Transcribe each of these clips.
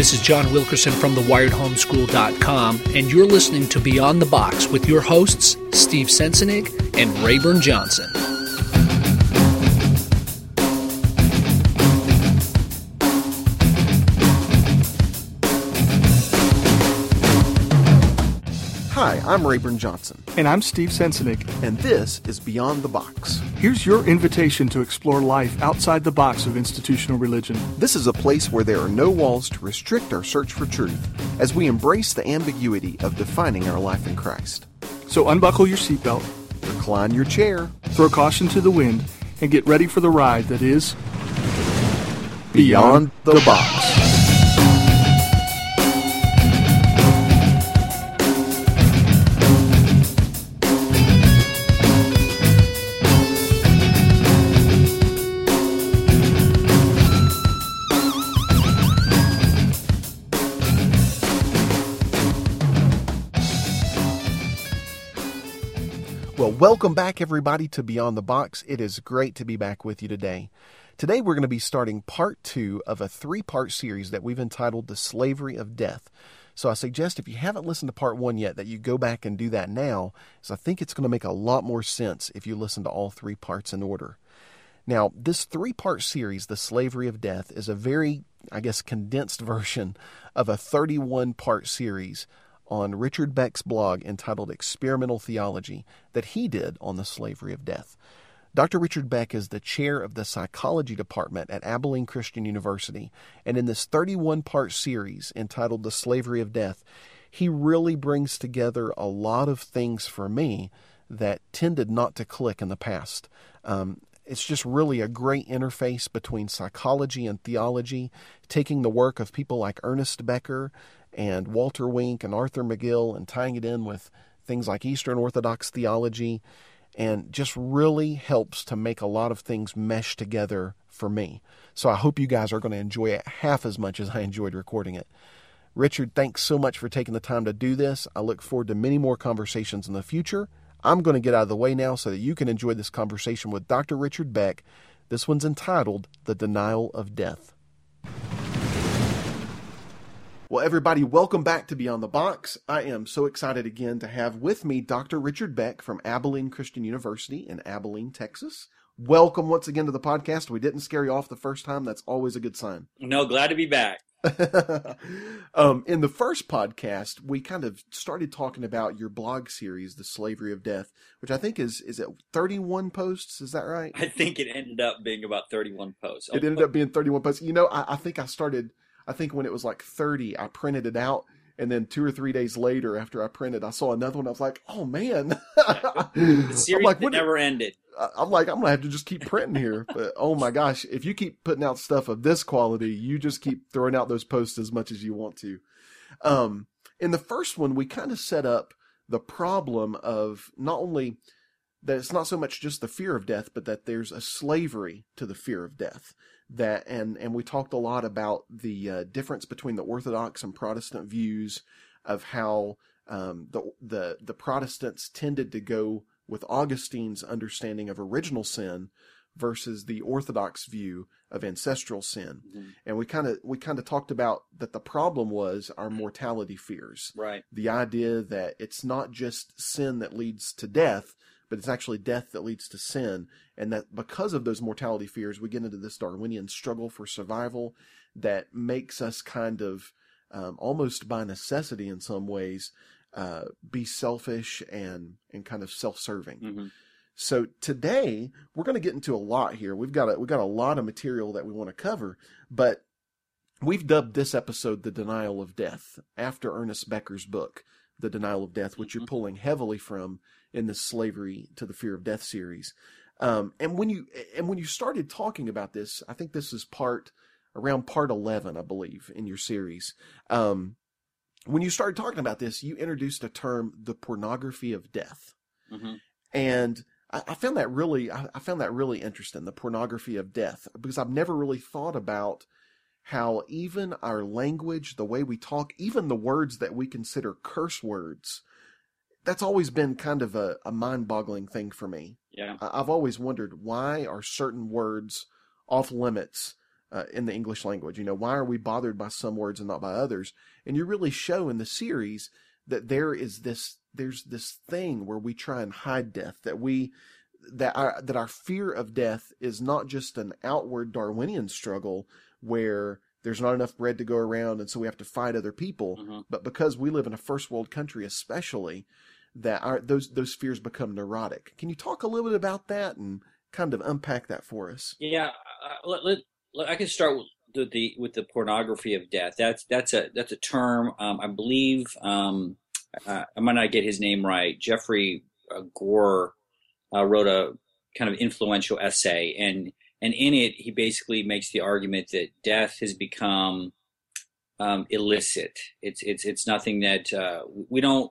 This is John Wilkerson from thewiredhomeschool.com, and you're listening to Beyond the Box with your hosts, Steve Sensenig and Rayburn Johnson. I'm Rayburn Johnson, And I'm Steve Sensenig. and this is Beyond the Box. Here's your invitation to explore life outside the box of institutional religion. This is a place where there are no walls to restrict our search for truth as we embrace the ambiguity of defining our life in Christ. So unbuckle your seatbelt, Recline your chair. throw caution to the wind, and get ready for the ride that is Beyond the Box. Welcome back, everybody, to Beyond the Box. It is great to be back with you today. Today, we're going to be starting part two of a three part series that we've entitled The Slavery of Death. So, I suggest if you haven't listened to part one yet, that you go back and do that now, as I think it's going to make a lot more sense if you listen to all three parts in order. Now, this three part series, The Slavery of Death, is a very, I guess, condensed version of a 31 part series on Richard Beck's blog entitled Experimental Theology that he did on the slavery of death. Dr. Richard Beck is the chair of the psychology department at Abilene Christian University, and in this 31 part series entitled The Slavery of Death, he really brings together a lot of things for me that tended not to click in the past. Um, it's just really a great interface between psychology and theology, taking the work of people like Ernest Becker and Walter Wink and Arthur McGill and tying it in with things like Eastern Orthodox theology, and just really helps to make a lot of things mesh together for me. So I hope you guys are going to enjoy it half as much as I enjoyed recording it. Richard, thanks so much for taking the time to do this. I look forward to many more conversations in the future. I'm going to get out of the way now so that you can enjoy this conversation with Dr. Richard Beck. This one's entitled The Denial of Death. Well, everybody, welcome back to Beyond the Box. I am so excited again to have with me Dr. Richard Beck from Abilene Christian University in Abilene, Texas. Welcome once again to the podcast. We didn't scare you off the first time. That's always a good sign. No, glad to be back. um, in the first podcast, we kind of started talking about your blog series, "The Slavery of Death," which I think is is it thirty one posts? Is that right? I think it ended up being about 31 posts. It ended up being thirty one posts. You know, I, I think I started. I think when it was like thirty, I printed it out, and then two or three days later, after I printed, I saw another one. I was like, "Oh man!" the I'm series like, never ended. I'm like, I'm gonna have to just keep printing here. But oh my gosh, if you keep putting out stuff of this quality, you just keep throwing out those posts as much as you want to. Um, in the first one, we kind of set up the problem of not only that it's not so much just the fear of death, but that there's a slavery to the fear of death. That and and we talked a lot about the uh, difference between the Orthodox and Protestant views of how um, the the the Protestants tended to go with Augustine's understanding of original sin versus the Orthodox view of ancestral sin. Mhm. And we kind of we kind of talked about that the problem was our mortality fears. Right. The idea that it's not just sin that leads to death, but it's actually death that leads to sin, and that because of those mortality fears, we get into this Darwinian struggle for survival that makes us kind of um, almost by necessity in some ways uh, be selfish and and kind of self-serving. hmm So today we're going to get into a lot here. We've got a, we've got a lot of material that we want to cover, but we've dubbed this episode "The Denial of Death" after Ernest Becker's book, "The Denial of Death," which you're Mhm. pulling heavily from in the "Slavery to the Fear of Death" series. Um, and when you and when you started talking about this, I think this is part around part eleven, I believe, in your series. Um, when you started talking about this, you introduced a term, the pornography of death hmm and I, I found that really I, I found that really interesting the pornography of death because I've never really thought about how even our language the way we talk even the words that we consider curse words that's always been kind of a, a mind-boggling thing for me Yeah. I've always wondered why are certain words off limits uh, in the English language. You know, why are we bothered by some words and not by others? And you really show in the series that there is this there's this thing where we try and hide death that we that our that our fear of death is not just an outward Darwinian struggle where there's not enough bread to go around and so we have to fight other people Mhm. but because we live in a first world country especially that our those those fears become neurotic can you talk a little bit about that and kind of unpack that for us Yeah, uh, let, let, let- I can start with the, the with the pornography of death. That's that's a that's a term. Um, I believe um, uh, I might not get his name right. Geoffrey uh, Gore uh, wrote a kind of influential essay, and and in it he basically makes the argument that death has become um, illicit. It's it's it's nothing that uh, we don't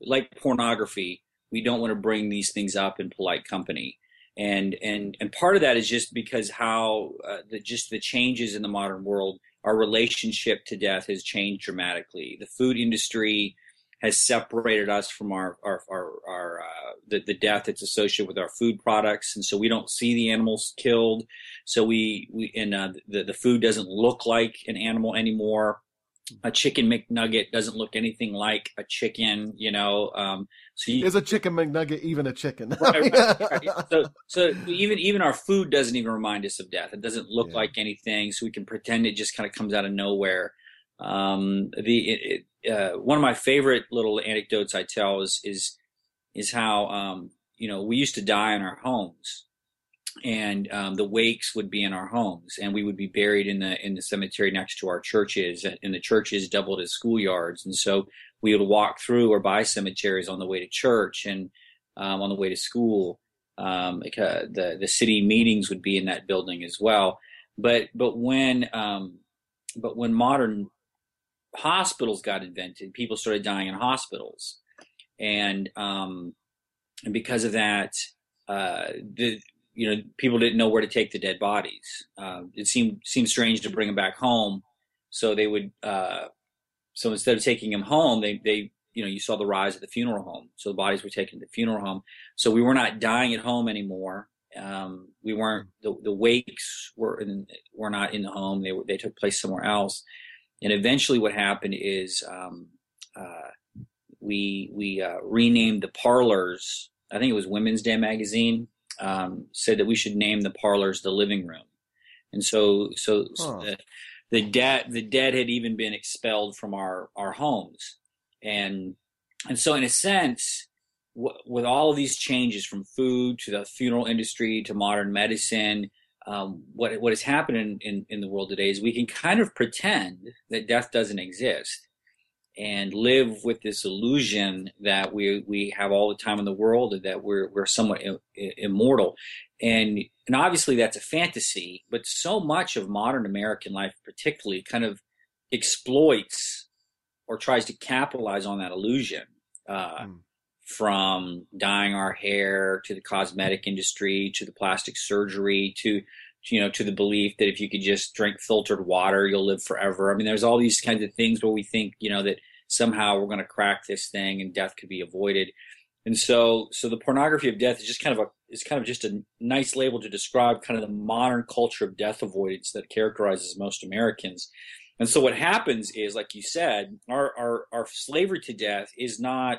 like pornography. We don't want to bring these things up in polite company and and and part of that is just because how uh, the just the changes in the modern world our relationship to death has changed dramatically the food industry has separated us from our our our, our uh, the, the death that's associated with our food products and so we don't see the animals killed so we we and uh, the the food doesn't look like an animal anymore a chicken McNugget doesn't look anything like a chicken, you know. Um, so you, is a chicken mcnugget even a chicken right, right, right. So, so even even our food doesn't even remind us of death. It doesn't look Yeah. like anything, so we can pretend it just kind of comes out of nowhere. Um, the it, uh, one of my favorite little anecdotes I tell is is is how um, you know we used to die in our homes, and um, the wakes would be in our homes, and we would be buried in the in the cemetery next to our churches, and the churches doubled as schoolyards, and so we would walk through or by cemeteries on the way to church and um, on the way to school. Um, uh, the the city meetings would be in that building as well. But but when um, but when modern hospitals got invented, people started dying in hospitals, and um, and because of that, uh, the you know people didn't know where to take the dead bodies. Uh, it seemed seemed strange to bring them back home, so they would. Uh, so instead of taking them home, they they you know you saw the rise of the funeral home. So the bodies were taken to the funeral home. So we were not dying at home anymore. Um, we weren't the, the wakes were in, were not in the home. They were they took place somewhere else. And eventually, what happened is um, uh, we we uh, renamed the parlors. I think it was Women's Day magazine um, said that we should name the parlors the living room. And so so, so the, the dead the dead had even been expelled from our our homes and and so in a sense w- with all of these changes from food to the funeral industry to modern medicine um, what what has happened in, in, the world today is we can kind of pretend that death doesn't exist and live with this illusion that we we have all the time in the world and that we're we're somewhat immortal and and obviously that's a fantasy but so much of modern american life particularly kind of exploits or tries to capitalize on that illusion uh, Mm. From dyeing our hair to the cosmetic industry to the plastic surgery to you know to the belief that if you could just drink filtered water you'll live forever. I mean there's all these kinds of things where we think you know that somehow we're going to crack this thing and death could be avoided. And so so the pornography of death is just kind of a is kind of just a nice label to describe kind of the modern culture of death avoidance that characterizes most americans. And so what happens is like you said our our, our slavery to death is not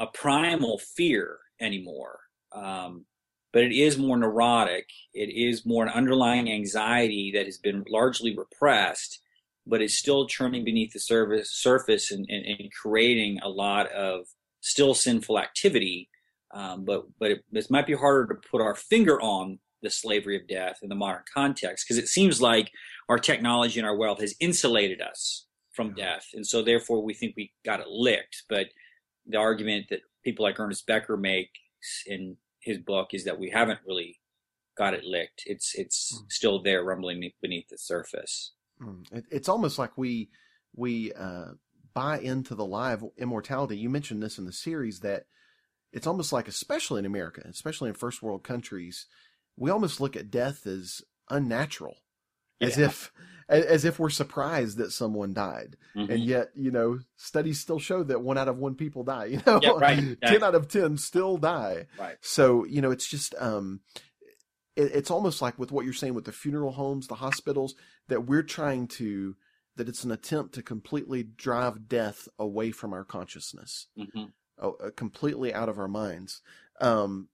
a, primal fear anymore. Um, but it is more neurotic. It is more an underlying anxiety that has been largely repressed but is still churning beneath the surface surface and, and, and creating a lot of still sinful activity. Um, but but it, this might be harder to put our finger on the slavery of death in the modern context because it seems like our technology and our wealth has insulated us from death. And so therefore we think we got it licked. But the argument that people like ernest becker makes in his book is that we haven't really got it licked it's it's Mm. still there rumbling beneath the surface Mm. It, it's almost like we we uh, buy into the lie of immortality. You mentioned this in the series that it's almost like, especially in America, especially in first world countries, we almost look at death as unnatural, as if as if we're surprised that someone died, Mhm. and yet you know studies still show that one out of one people die. You know, Yeah, right. ten out of ten still die. right So, you know, it's just, um, it, it's almost like with what you're saying with the funeral homes, the hospitals, that we're trying to that it's an attempt to completely drive death away from our consciousness, hmm uh, completely out of our minds. Um,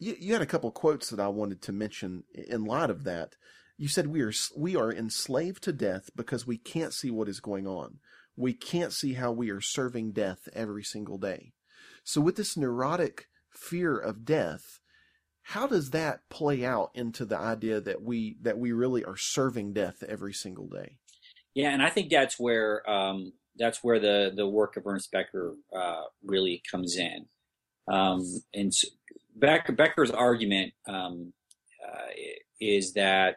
you, you had a couple quotes that I wanted to mention in light of that. You said we are we are enslaved to death because we can't see what is going on. We can't see how we are serving death every single day. So with this neurotic fear of death, how does that play out into the idea that we that we really are serving death every single day? Yeah, and I think that's where um, that's where the the work of Ernest Becker uh, really comes in. Um, and Becker, Becker's argument um, uh, is that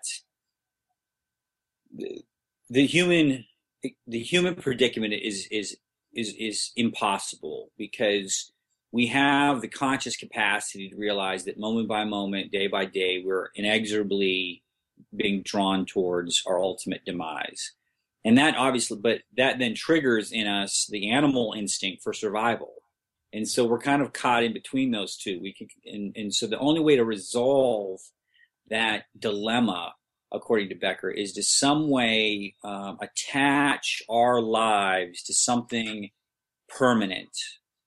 the, human the human predicament is is is is impossible because we have the conscious capacity to realize that moment by moment, day by day, we're inexorably being drawn towards our ultimate demise. And that obviously, but that then triggers in us the animal instinct for survival. And so we're kind of caught in between those two. We can, and, and so the only way to resolve that dilemma, according to Becker, is to some way um, attach our lives to something permanent,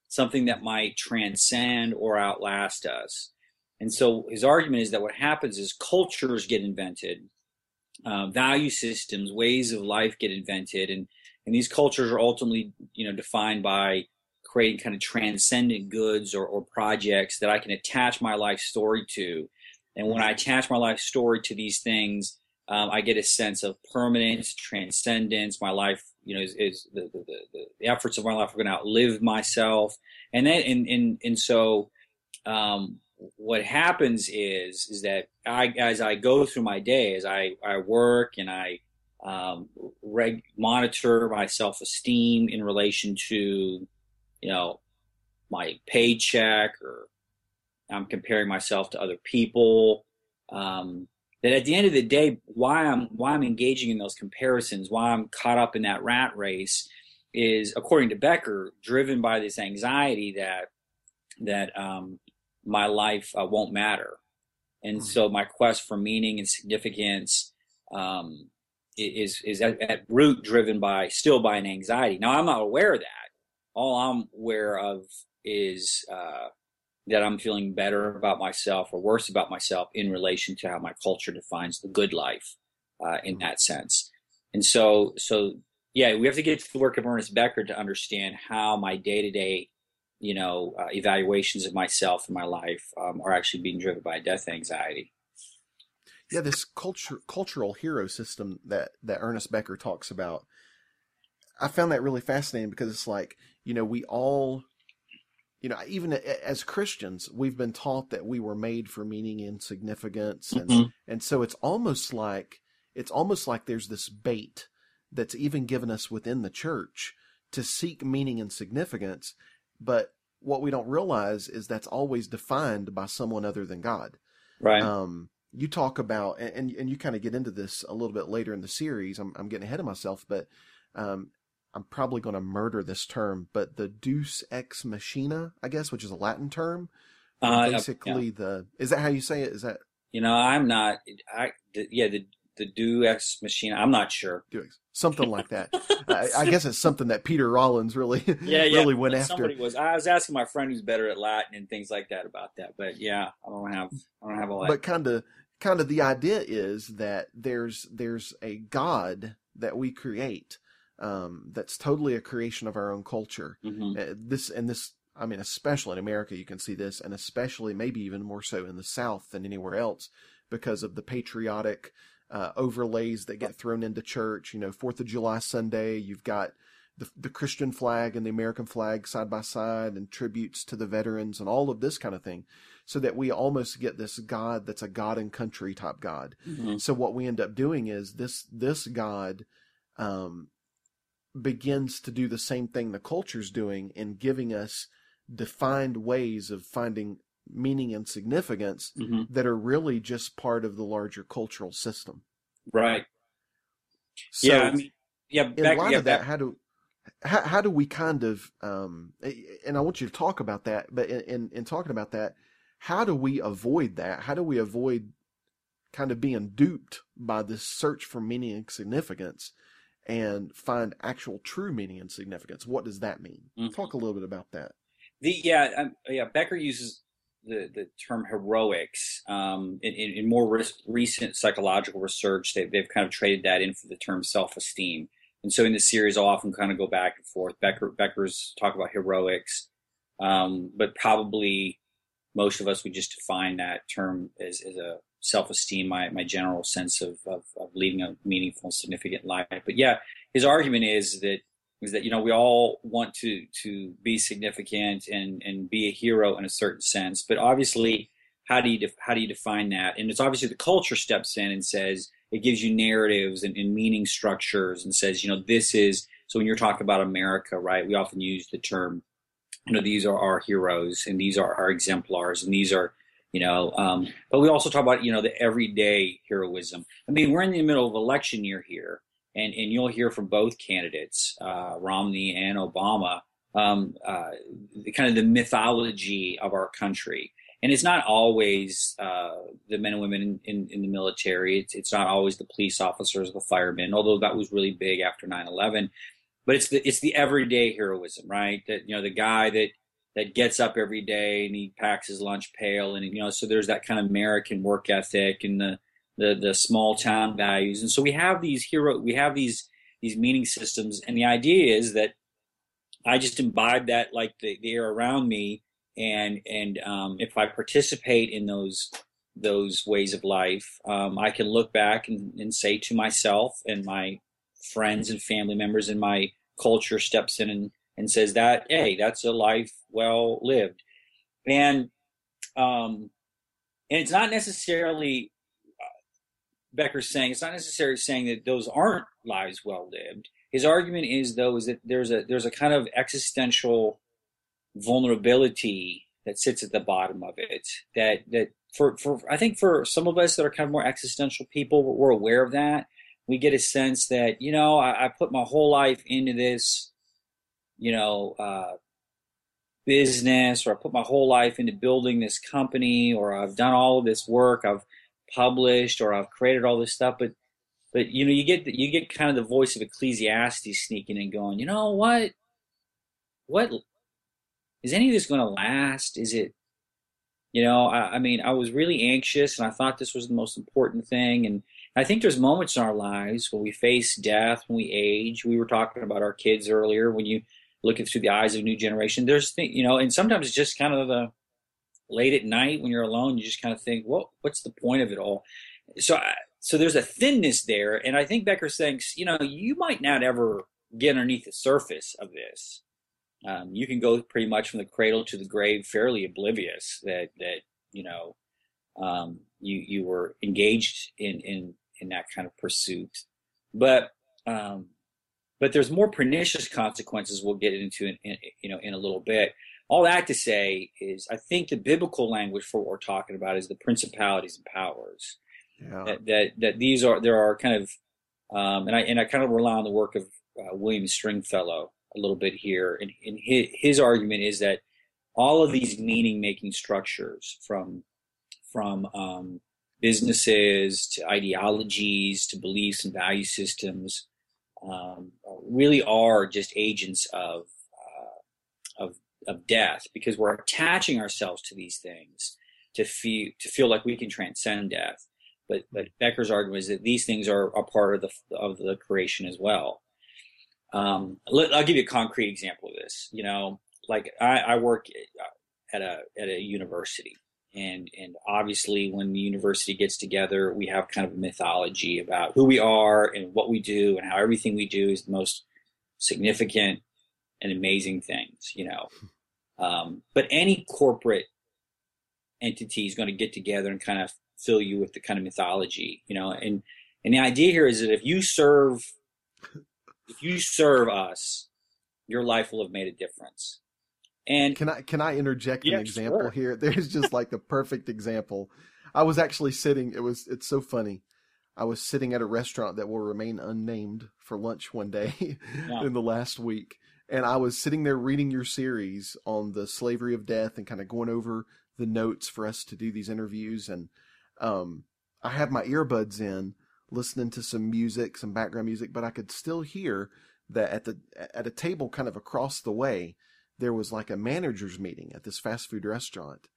something that might transcend or outlast us. And so his argument is that what happens is cultures get invented, uh, value systems, ways of life get invented, and and these cultures are ultimately you know defined by creating kind of transcendent goods or, or projects that I can attach my life story to. And when I attach my life story to these things, um, I get a sense of permanence, transcendence. My life, you know, is, is the, the, the, the, efforts of my life are going to outlive myself. And then, and, and, and so, um, what happens is, is that I, as I go through my day, as I, I work and I, um, reg- monitor my self esteem in relation to, you know, my paycheck or I'm comparing myself to other people. Um, that at the end of the day, why I'm why I'm engaging in those comparisons, why I'm caught up in that rat race, is according to Becker, driven by this anxiety that that um, my life uh, won't matter, and mm-hmm. so my quest for meaning and significance um, is is at, at root driven by still by an anxiety. Now I'm not aware of that all I'm aware of is uh, that I'm feeling better about myself or worse about myself in relation to how my culture defines the good life uh, in mm-hmm. that sense. And so, so yeah, we have to get to the work of Ernest Becker to understand how my day to day, you know, uh, evaluations of myself and my life um, are actually being driven by death anxiety. Yeah, this culture cultural hero system that that Ernest Becker talks about, I found that really fascinating because it's like you know, we all, you know, even as Christians, we've been taught that we were made for meaning and significance. And, mm-hmm. and so it's almost like, it's almost like there's this bait that's even given us within the church to seek meaning and significance. But what we don't realize is that's always defined by someone other than God. Right. Um, you talk about, and, and you kind of get into this a little bit later in the series. I'm, I'm getting ahead of myself, but, um, I'm probably going to murder this term, but the Deus ex machina, I guess, which is a Latin term. Uh, basically, yeah. the is that how you say it? Is that you know? I'm not. I the, yeah the the Deus ex machina. I'm not sure. Something like that. I, I, guess it's something that Peter Rollins really yeah, yeah. really went after. Somebody was. I was asking my friend who's better at Latin and things like that about that. But yeah, I don't have. I don't have a. Lot. But kind of kind of the idea is that there's there's a God that we create um, that's totally a creation of our own culture. Mm-hmm. Uh, this and this, I mean, especially in America, you can see this, and especially maybe even more so in the South than anywhere else because of the patriotic uh, overlays that get thrown into church. You know, Fourth of July Sunday, you've got the, the Christian flag and the American flag side by side, and tributes to the veterans, and all of this kind of thing so that we almost get this God that's a God and country type God. Mm-hmm. So what we end up doing is this this God um, begins to do the same thing the culture's doing in giving us defined ways of finding meaning and significance mm-hmm. that are really just part of the larger cultural system. Right. So yeah, I mean, yeah. Back, in light yeah, of that, back. how do how, how do we kind of um, and I want you to talk about that, but in, in in talking about that, how do we avoid that? How do we avoid kind of being duped by this search for meaning and significance and find actual true meaning and significance. What does that mean? Mm-hmm. Talk a little bit about that. The yeah um, yeah Becker uses the the term heroics um, in, in, more re- recent psychological research. They, they've kind of traded that in for the term self esteem. And so in the series, I'll often kind of go back and forth. Becker Becker's talk about heroics, um, but probably most of us would just define that term as, as a self-esteem, my, my general sense of, of, of leading a meaningful, significant life. But yeah, his argument is that is that you know we all want to to be significant and and be a hero in a certain sense, but obviously, how do you def- how do you define that? And it's obviously the culture steps in and says it gives you narratives and, and meaning structures and says you know this is so when you're talking about America, right? We often use the term you know these are our heroes and these are our exemplars and these are you know um, but we also talk about you know the everyday heroism. I mean we're in the middle of election year here and and you'll hear from both candidates uh, romney and obama um, uh, the kind of the mythology of our country. And it's not always uh, the men and women in, in, in the military. It's, it's not always the police officers the firemen although that was really big after 9-11 but it's the it's the everyday heroism, right? That you know the guy that that gets up every day and he packs his lunch pail, and you know so there's that kind of American work ethic and the the the small town values, and so we have these hero we have these these meaning systems, and the idea is that I just imbibe that like the, they are around me, and and um, if I participate in those those ways of life, um, I can look back and, and say to myself and my friends and family members and my culture steps in and, and says that, hey, that's a life well lived. And um, and it's not necessarily uh, Becker's saying it's not necessarily saying that those aren't lives well lived. His argument is though is that there's a there's a kind of existential vulnerability that sits at the bottom of it that that for for I think for some of us that are kind of more existential people we're aware of that we get a sense that you know I, I put my whole life into this, you know, uh, business, or I put my whole life into building this company, or I've done all of this work, I've published, or I've created all this stuff, but but you know you get the, you get kind of the voice of Ecclesiastes sneaking and going, you know what, what is any of this going to last? Is it you know, I, I, mean, I was really anxious and I thought this was the most important thing. And I think there's moments in our lives when we face death, when we age. We were talking about our kids earlier. When you look at through the eyes of a new generation, there's you know, and sometimes it's just kind of the late at night when you're alone. You just kind of think, well, what's the point of it all? So, I, so there's a thinness there, and I think Becker thinks, you know, you might not ever get underneath the surface of this. Um, you can go pretty much from the cradle to the grave fairly oblivious that that you know um, you you were engaged in in in that kind of pursuit. But um, but there's more pernicious consequences we'll get into in, in, you know in a little bit. All that to say is, I think the biblical language for what we're talking about is the principalities and powers. Yeah. That, that, that these are there are kind of um, and I and I kind of rely on the work of uh, William Stringfellow a little bit here, and, and his, his argument is that all of these meaning making structures from from um, businesses to ideologies to beliefs and value systems um, really are just agents of, uh, of of death because we're attaching ourselves to these things to feel to feel like we can transcend death. But but Becker's argument is that these things are a part of the of the creation as well. Um, let, I'll give you a concrete example of this. You know, like I, I work at a at a university, and and obviously when the university gets together we have kind of a mythology about who we are and what we do and how everything we do is the most significant and amazing things you know? Um, but any corporate entity is going to get together and kind of fill you with the kind of mythology you know? And and the idea here is that if you serve if you serve us your life will have made a difference and can I can I interject yeah, an example sure. here? There's just like the perfect example. I was actually sitting. It was it's so funny. I was sitting at a restaurant that will remain unnamed for lunch one day yeah. in the last week, and I was sitting there reading your series on the slavery of death and kind of going over the notes for us to do these interviews. And um, I had my earbuds in, listening to some music, some background music, but I could still hear that at the at a table kind of across the way, there was like a managers meeting at this fast food restaurant,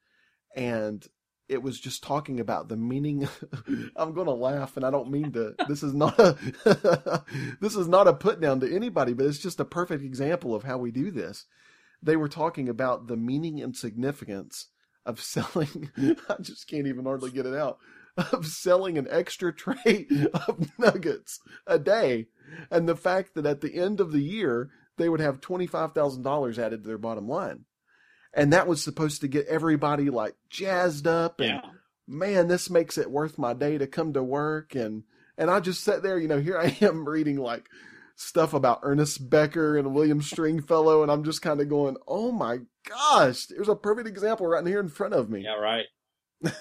and it was just talking about the meaning. I'm going to laugh, and I don't mean to. This is not a this is not a put down to anybody, but it's just a perfect example of how we do this. They were talking about the meaning and significance of selling. I just can't even hardly get it out of selling an extra tray of nuggets a day, and the fact that at the end of the year they would have twenty five thousand dollars added to their bottom line and that was supposed to get everybody like jazzed up and Yeah. man this makes it worth my day to come to work and and i just sat there you know here i am reading like stuff about ernest becker and william stringfellow and i'm just kind of going oh my gosh there's a perfect example right here in front of me Yeah, right.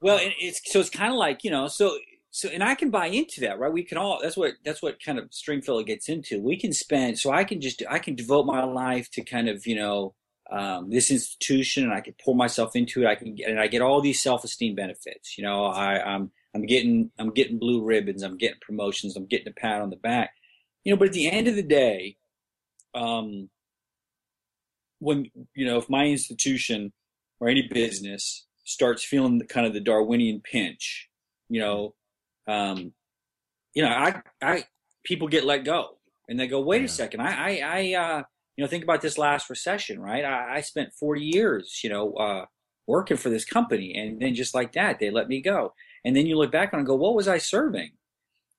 Well, it's so it's kind of like you know, so so, and I can buy into that, right? We can all. That's what that's what kind of Stringfellow gets into. We can spend, so I can just I can devote my life to kind of you know um, this institution, and I can pour myself into it. I can get, and I get all these self esteem benefits. You know, I I'm I'm getting I'm getting blue ribbons. I'm getting promotions. I'm getting a pat on the back. You know, but at the end of the day, um, when you know if my institution or any business starts feeling the, kind of the Darwinian pinch, you know, um, you know, I, I, people get let go and they go, wait Yeah. a second, I, I, I, uh, you know, think about this last recession, right? I, I spent 40 years, you know, uh, working for this company and then just like that, they let me go. And then you look back on and go, what was I serving?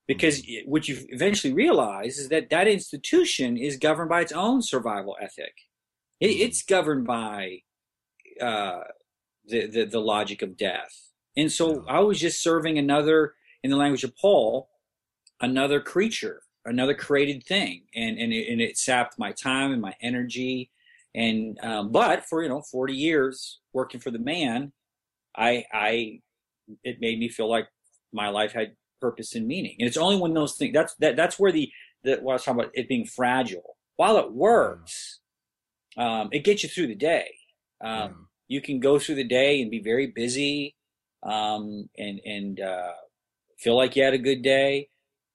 Because it- what you eventually realize is that that institution is governed by its own survival ethic. It, Mhm. it's governed by, uh, the, the the logic of death. And so Yeah. I was just serving another, in the language of Paul, another creature, another created thing, and and it, and it sapped my time and my energy. And um, but for you know forty years working for the man, I I it made me feel like my life had purpose and meaning. And it's only when those things that's that that's where the the what I was talking about it being fragile. While it works, um, it gets you through the day. Um, you can go through the day and be very busy um, and and uh, feel like you had a good day,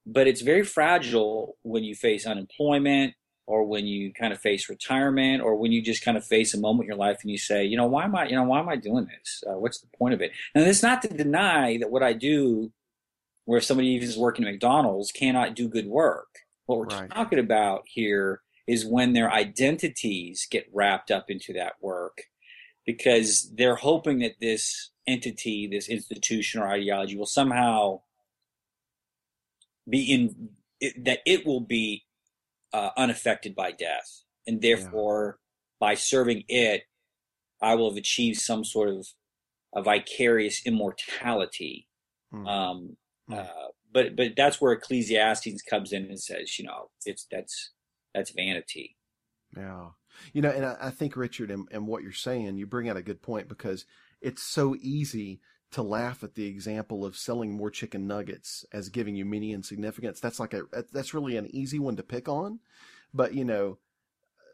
but it's very fragile when you face unemployment or when you kind of face retirement or when you just kind of face a moment in your life and you say, you know, why am I, you know, why am I doing this? Uh, what's the point of it? And it's not to deny that what I do, where if somebody even is working at McDonald's, cannot do good work. What we're Right. talking about here is when their identities get wrapped up into that work because they're hoping that this entity, this institution or ideology will somehow be in it, that it will be uh, unaffected by death, and therefore, by serving it, I will have achieved some sort of a vicarious immortality. Hmm. Um, Hmm. uh, but but that's where Ecclesiastes comes in and says, you know, it's that's that's vanity. Yeah. You know, and I, I think, Richard, and, and what you're saying, you bring out a good point because it's so easy to laugh at the example of selling more chicken nuggets as giving you meaning and significance. That's like a, that's really an easy one to pick on. But, you know,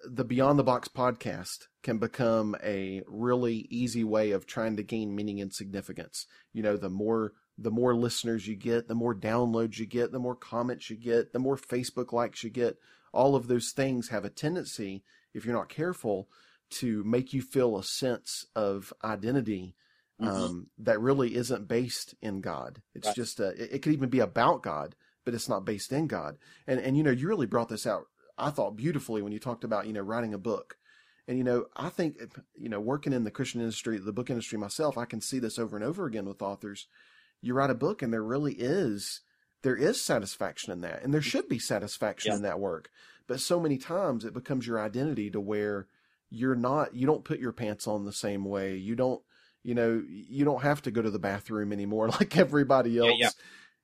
the Beyond the Box podcast can become a really easy way of trying to gain meaning and significance. You know, the more the more listeners you get, the more downloads you get, the more comments you get, the more Facebook likes you get. All of those things have a tendency, if you're not careful, to make you feel a sense of identity Mhm. um, that really isn't based in God. It's Right. just a, it, it could even be about God, but it's not based in God. And and you know, you really brought this out. I thought beautifully when you talked about you know writing a book. And you know, I think you know, working in the Christian industry, the book industry myself, I can see this over and over again with authors. You write a book, and there really is there is satisfaction in that, and there should be satisfaction Yeah. in that work. But so many times it becomes your identity to where you're not, you don't put your pants on the same way. You don't, you know, you don't have to go to the bathroom anymore like everybody else. Yeah, yeah.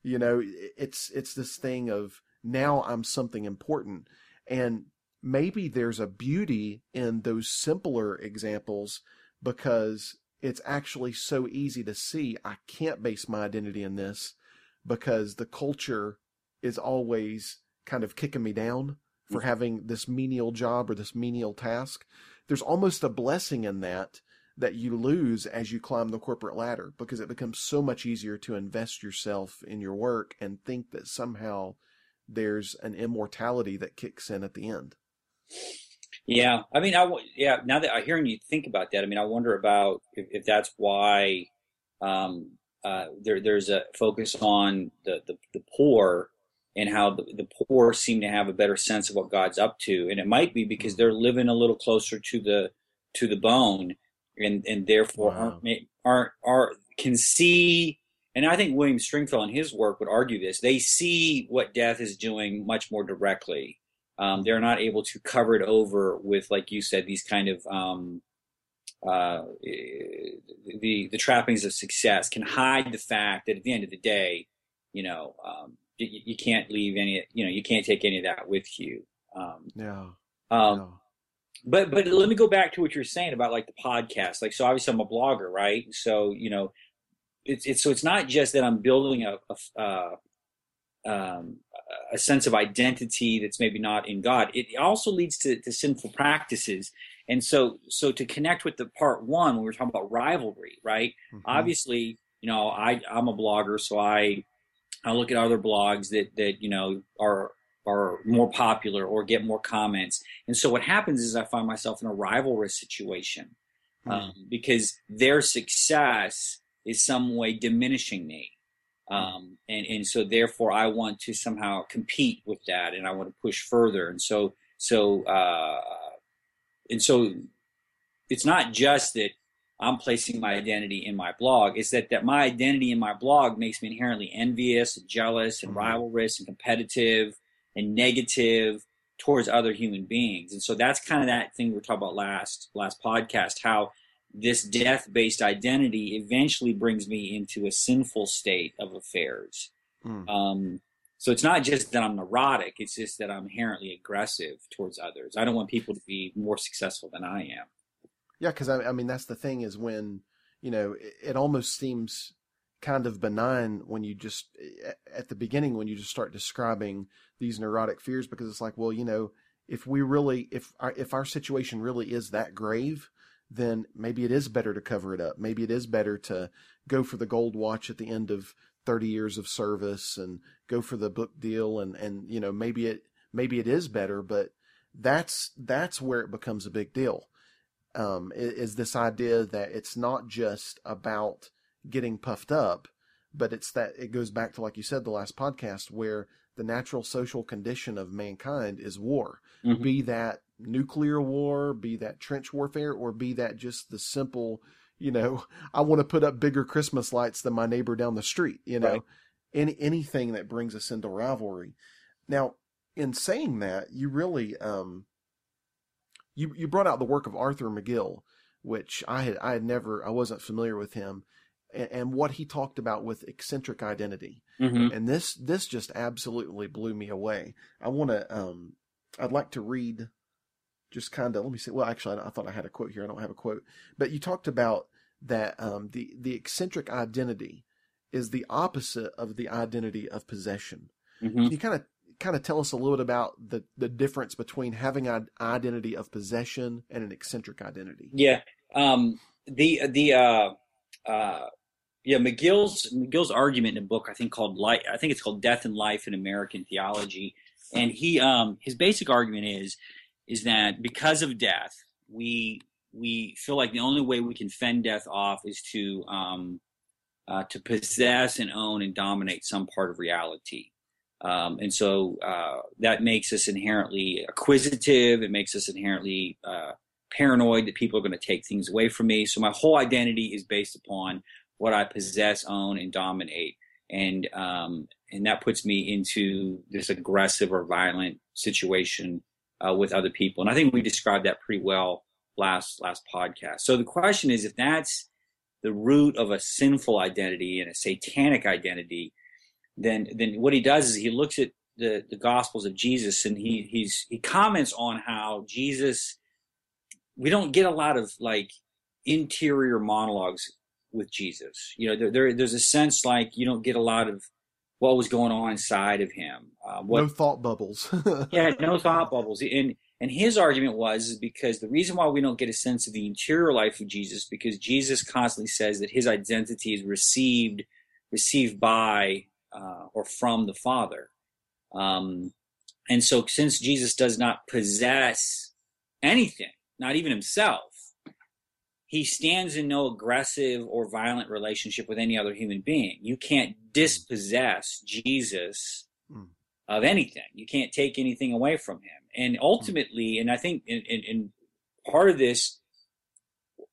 You know, it's it's this thing of now I'm something important, and maybe there's a beauty in those simpler examples because it's actually so easy to see I can't base my identity in this because the culture is always kind of kicking me down for Mhm. having this menial job or this menial task. There's almost a blessing in that that you lose as you climb the corporate ladder because it becomes so much easier to invest yourself in your work and think that somehow there's an immortality that kicks in at the end. Yeah, I mean, I yeah. Now that I'm hearing you think about that, I mean, I wonder about if, if that's why um, uh, there there's a focus on the the, the poor and how the, the poor seem to have a better sense of what God's up to, and it might be because they're living a little closer to the to the bone, and and therefore wow. aren't aren't are can see. And I think William Stringfellow in his work would argue this. They see what death is doing much more directly. Um, they're not able to cover it over with, like you said, these kind of um, uh, the the trappings of success can hide the fact that at the end of the day, you know, um, you, you, can't leave any, you know, you can't take any of that with you. Um, yeah. Um, no. But but let me go back to what you're saying about like the podcast. Like so, obviously I'm a blogger, right? So you know, it's it's so it's not just that I'm building a, a uh, um, a sense of identity that's maybe not in God. It also leads to, to sinful practices. And so, so to connect with the part one, when we were talking about rivalry, right? Mm-hmm. Obviously, you know, I, I'm a blogger, so I I look at other blogs that that you know are are more popular or get more comments. And so what happens is I find myself in a rivalrous situation mm. um, because their success is some way diminishing me. Hmm. Um, and, and so therefore I want to somehow compete with that and I want to push further. And so, so, uh, and so it's not just that I'm placing my identity in my blog. It's that, that my identity in my blog makes me inherently envious, and jealous, and mm-hmm. rivalrous, and competitive, and negative towards other human beings. And so that's kind of that thing we were talking about last last podcast. How this death-based identity eventually brings me into a sinful state of affairs. Mm. Um, so it's not just that I'm neurotic; it's just that I'm inherently aggressive towards others. I don't want people to be more successful than I am. Yeah, because I, I, mean that's the thing is when you know it, it, almost seems kind of benign when you just at the beginning when you just start describing these neurotic fears because it's like well you know if we really if our if our situation really is that grave then maybe it is better to cover it up. Maybe it is better to go for the gold watch at the end of 30 years of service and go for the book deal and and you know maybe it maybe it is better but that's that's where it becomes a big deal. Um, is this idea that it's not just about getting puffed up, but it's that it goes back to, like you said, the last podcast, where the natural social condition of mankind is war, mm-hmm. be that nuclear war, be that trench warfare, or be that just the simple, you know, I want to put up bigger Christmas lights than my neighbor down the street, you know, right. any, anything that brings us into rivalry. Now, in saying that, you really, um, you you brought out the work of Arthur McGill, which I had I had never I wasn't familiar with him, and, and what he talked about with eccentric identity, mm-hmm. and this this just absolutely blew me away. I want to um I'd like to read just kind of let me see. Well, actually, I, I, thought I had a quote here. I don't have a quote, but you talked about that um, the the eccentric identity is the opposite of the identity of possession. Mm-hmm. Can you kind of kind of tell us a little bit about the, the difference between having an identity of possession and an eccentric identity? Yeah. Um, the, the, uh, uh, yeah, McGill's McGill's argument in a book I think called Life. I think it's called Death and Life in American Theology, and he um, his basic argument is is that because of death, we we feel like the only way we can fend death off is to um, uh, to possess and own and dominate some part of reality. Um, and so uh, that makes us inherently acquisitive. It makes us inherently uh, paranoid that people are going to take things away from me. So my whole identity is based upon what I possess, own, and dominate. And um, and that puts me into this aggressive or violent situation uh, with other people. And I think we described that pretty well last last podcast. So the question is, if that's the root of a sinful identity and a satanic identity, then then what he does is he looks at the, the gospels of Jesus and he he's he comments on how Jesus we don't get a lot of like interior monologues with Jesus. You know, there, there there's a sense like you don't get a lot of what was going on inside of him. Uh, what, no thought bubbles. yeah, no thought bubbles. And and his argument was because the reason why we don't get a sense of the interior life of Jesus because Jesus constantly says that his identity is received received by uh, or from the Father. Um, and so, since Jesus does not possess anything, not even himself, he stands in no aggressive or violent relationship with any other human being. You can't dispossess Jesus mm. of anything. You can't take anything away from him. And ultimately, and I think in, in, in part of this,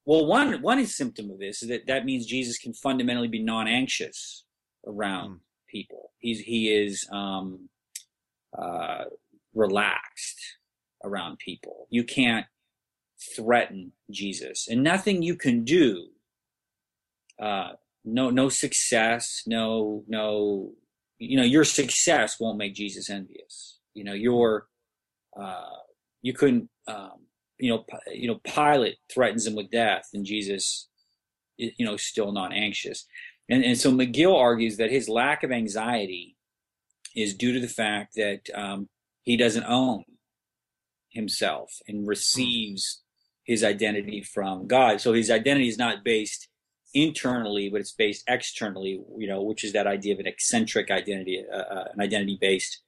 well, one one symptom of this is that that means Jesus can fundamentally be non-anxious around mm. people. He's he is um, uh, relaxed around people. You can't threaten Jesus, and nothing you can do. Uh, no, no success, no, no. You know, your success won't make Jesus envious. You know, your, uh, you couldn't, um, you know, you know, Pilate threatens him with death, and Jesus, you know, still not anxious. And and so McGill argues that his lack of anxiety is due to the fact that um, he doesn't own himself and receives his identity from God. So his identity is not based internally, but it's based externally, you know, which is that idea of an eccentric identity, uh, uh, an identity based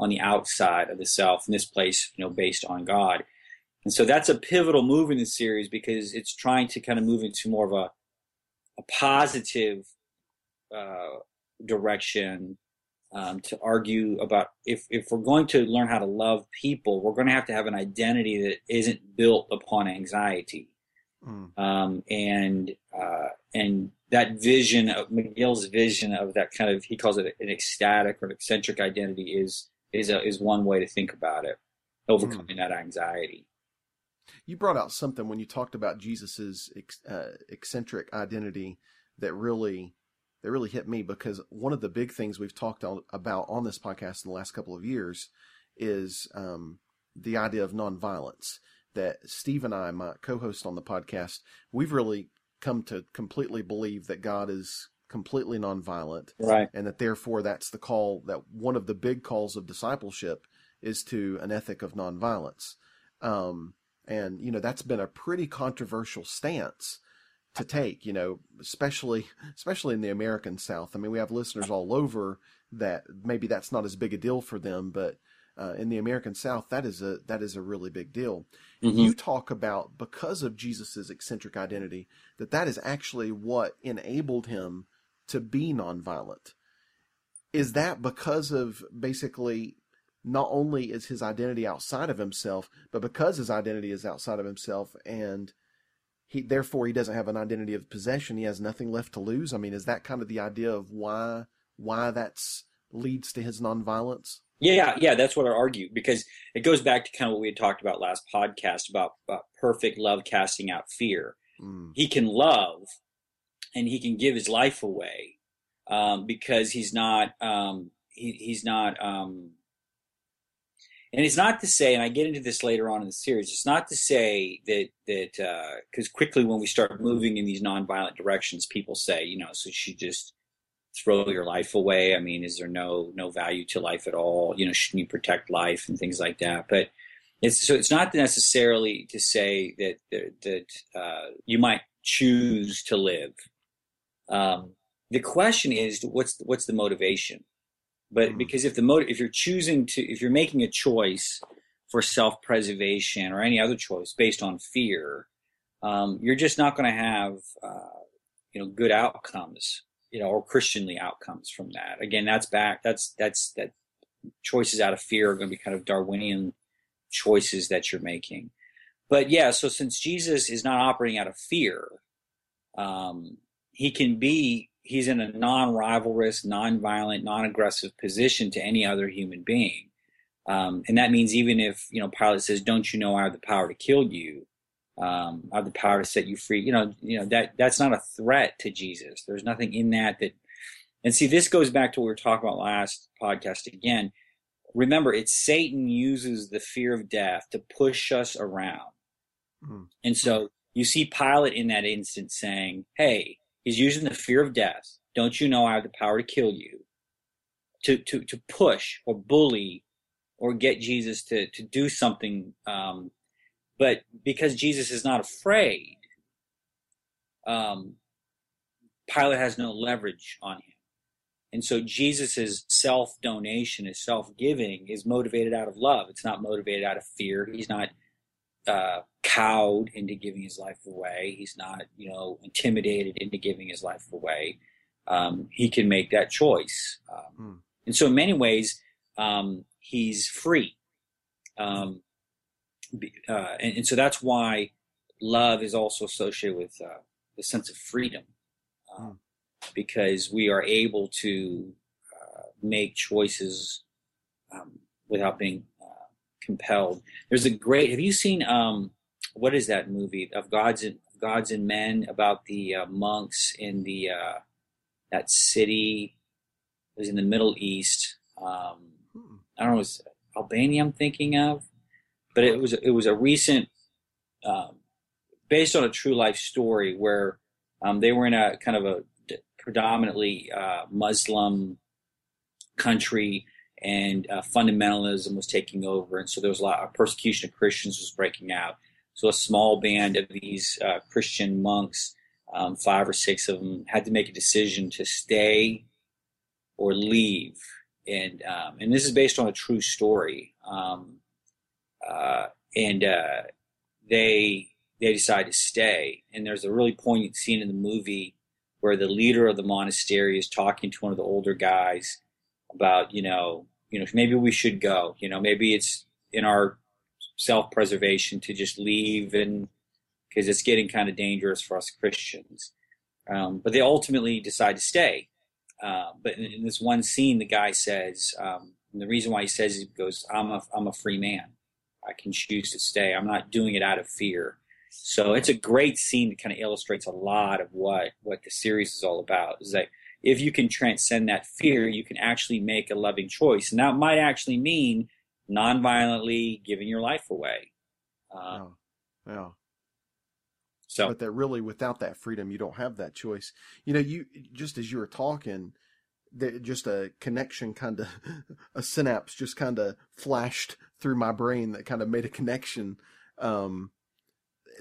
on the outside of the self. In this place, you know, based on God. And so that's a pivotal move in the series because it's trying to kind of move into more of a, a positive uh, direction um, to argue about if, if we're going to learn how to love people, we're going to have to have an identity that isn't built upon anxiety. Mm. Um, and uh, and that vision of McGill's vision of that kind of he calls it an ecstatic or an eccentric identity is is a, is one way to think about it, overcoming mm. that anxiety. You brought out something when you talked about Jesus's uh, eccentric identity that really that really hit me because one of the big things we've talked about on this podcast in the last couple of years is um, the idea of nonviolence. That Steve and I, my co-host on the podcast, we've really come to completely believe that God is completely nonviolent, right? And that therefore that's the call that one of the big calls of discipleship is to an ethic of nonviolence. Um, and you know that's been a pretty controversial stance to take, you know, especially especially in the American South. I mean, we have listeners all over that maybe that's not as big a deal for them, but uh, in the American South, that is a that is a really big deal. Mm-hmm. You talk about because of Jesus's eccentric identity that that is actually what enabled him to be nonviolent. Is that because of basically not only is his identity outside of himself, but because his identity is outside of himself and he therefore he doesn't have an identity of possession. He has nothing left to lose. I mean, is that kind of the idea of why why that's leads to his nonviolence? Yeah, yeah, that's what I argue because it goes back to kind of what we had talked about last podcast about, about perfect love casting out fear. Mm. He can love and he can give his life away um, because he's not um, he, he's not um, and it's not to say, and I get into this later on in the series, it's not to say that that because uh, quickly when we start moving in these nonviolent directions, people say, you know, so she just throw your life away. I mean, is there no no value to life at all? You know, shouldn't you protect life and things like that? But it's so it's not necessarily to say that that, that uh, you might choose to live. Um, the question is, what's what's the motivation? But mm. because if the motive, if you're choosing to, if you're making a choice for self-preservation or any other choice based on fear, um, you're just not going to have, uh, you know, good outcomes, you know, or Christianly outcomes from that. Again, that's back. That's that's that choices out of fear are going to be kind of Darwinian choices that you're making. But yeah, so since Jesus is not operating out of fear, um, he can be he's in a non-rivalrous, non-violent, non-aggressive position to any other human being. Um, and that means even if you know Pilate says, "Don't you know I have the power to kill you? Um, I have the power to set you free." You know, you know that that's not a threat to Jesus. There's nothing in that that. And see, this goes back to what we were talking about last podcast again. Remember, it's Satan uses the fear of death to push us around. Mm. And so you see Pilate in that instance saying, "Hey, He's using the fear of death. Don't you know I have the power to kill you? to to to push or bully or get Jesus to to do something. Um, but because Jesus is not afraid, um, Pilate has no leverage on him. And so Jesus' self donation, his self giving, is motivated out of love. It's not motivated out of fear. He's not uh, cowed into giving his life away. He's not, you know, intimidated into giving his life away. Um, he can make that choice. Um, hmm. And so, in many ways, um, he's free. Um, uh, and, and, so that's why love is also associated with uh, the sense of freedom, uh, hmm. because we are able to uh, make choices um, without being compelled. There's a great. Have you seen um, what is that movie of Gods and Gods and Men about the uh, monks in the that city? It was in the Middle East. Um, hmm. I don't know. It was Albania. I'm thinking of but it was it was a recent, um, based on a true life story where um, they were in a kind of a predominantly uh, Muslim country, and uh, fundamentalism was taking over, and so there was a lot of persecution of Christians was breaking out. So a small band of these uh, Christian monks, um, five or six of them, had to make a decision to stay or leave, and um, and this is based on a true story. Um, uh, and uh, they they decide to stay. And there's a really poignant scene in the movie where the leader of the monastery is talking to one of the older guys about, you know, you know, maybe we should go. You know, maybe it's in our self-preservation to just leave and because it's getting kind of dangerous for us Christians. Um, but they ultimately decide to stay. Uh, but in, in, this one scene, the guy says, um, the reason why he says he goes, I'm a, I'm a free man. I can choose to stay. I'm not doing it out of fear. So it's a great scene that kind of illustrates a lot of what what the series is all about. Is that if you can transcend that fear, you can actually make a loving choice, and that might actually mean non-violently giving your life away. Um, yeah. yeah. So, but that really, without that freedom, you don't have that choice. You know, you just as you were talking, just a connection kind of a synapse just kind of flashed through my brain that kind of made a connection um,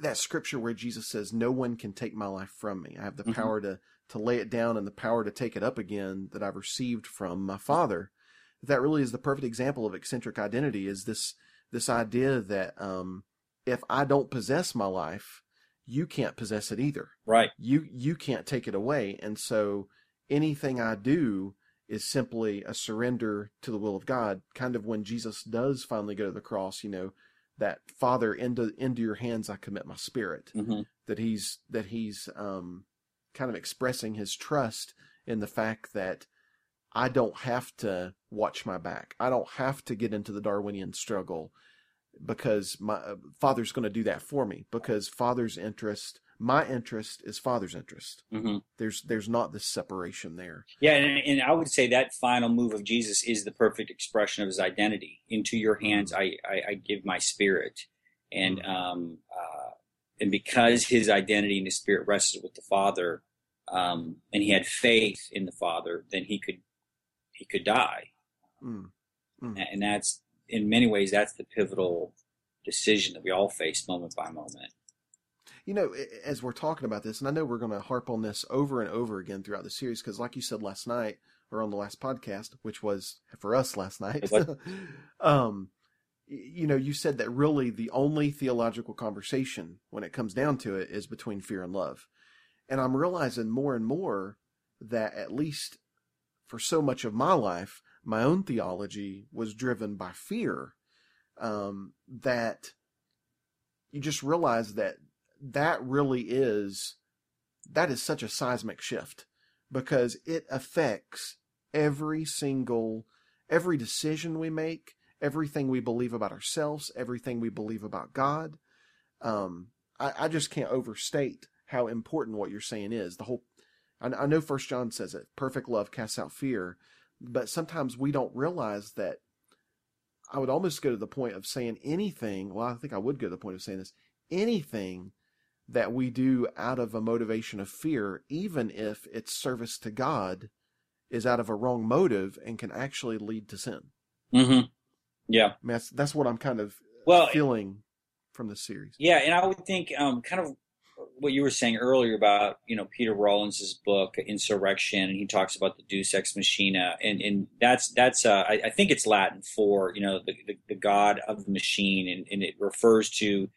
that scripture where Jesus says no one can take my life from me I have the mm-hmm. power to to lay it down and the power to take it up again that I've received from my father that really is the perfect example of eccentric identity is this this idea that um, if I don't possess my life you can't possess it either right you you can't take it away and so anything I do is simply a surrender to the will of God. Kind of when Jesus does finally go to the cross, you know, that Father into into your hands I commit my spirit. Mm-hmm. That he's that he's um, kind of expressing his trust in the fact that I don't have to watch my back. I don't have to get into the Darwinian struggle because my uh, father's going to do that for me because father's interest my interest is father's interest. Mm-hmm. There's there's not this separation there. Yeah, and, and, I would say that final move of Jesus is the perfect expression of his identity. Into your hands, I I, I give my spirit, and mm-hmm. um uh, and because his identity and his spirit rested with the Father, um, and he had faith in the Father, then he could he could die, mm-hmm. and that's in many ways that's the pivotal decision that we all face moment by moment. You know, as we're talking about this, and I know we're going to harp on this over and over again throughout the series, because like you said last night or on the last podcast, which was for us last night, um, you know, you said that really the only theological conversation when it comes down to it is between fear and love. And I'm realizing more and more that at least for so much of my life, my own theology was driven by fear. Um, that you just realize that that really is that is such a seismic shift because it affects every single every decision we make everything we believe about ourselves everything we believe about god um, I, I, just can't overstate how important what you're saying is the whole I, I know first john says it perfect love casts out fear but sometimes we don't realize that i would almost go to the point of saying anything well i think i would go to the point of saying this anything that we do out of a motivation of fear, even if it's service to God, is out of a wrong motive and can actually lead to sin. Mm-hmm. Yeah, I mean, that's that's what I'm kind of well feeling from the series. Yeah, and I would think um, kind of what you were saying earlier about you know Peter Rollins's book Insurrection, and he talks about the Deus Ex Machina, and and that's that's uh, I, I, think it's Latin for you know the, the, the God of the machine, and, and, it refers to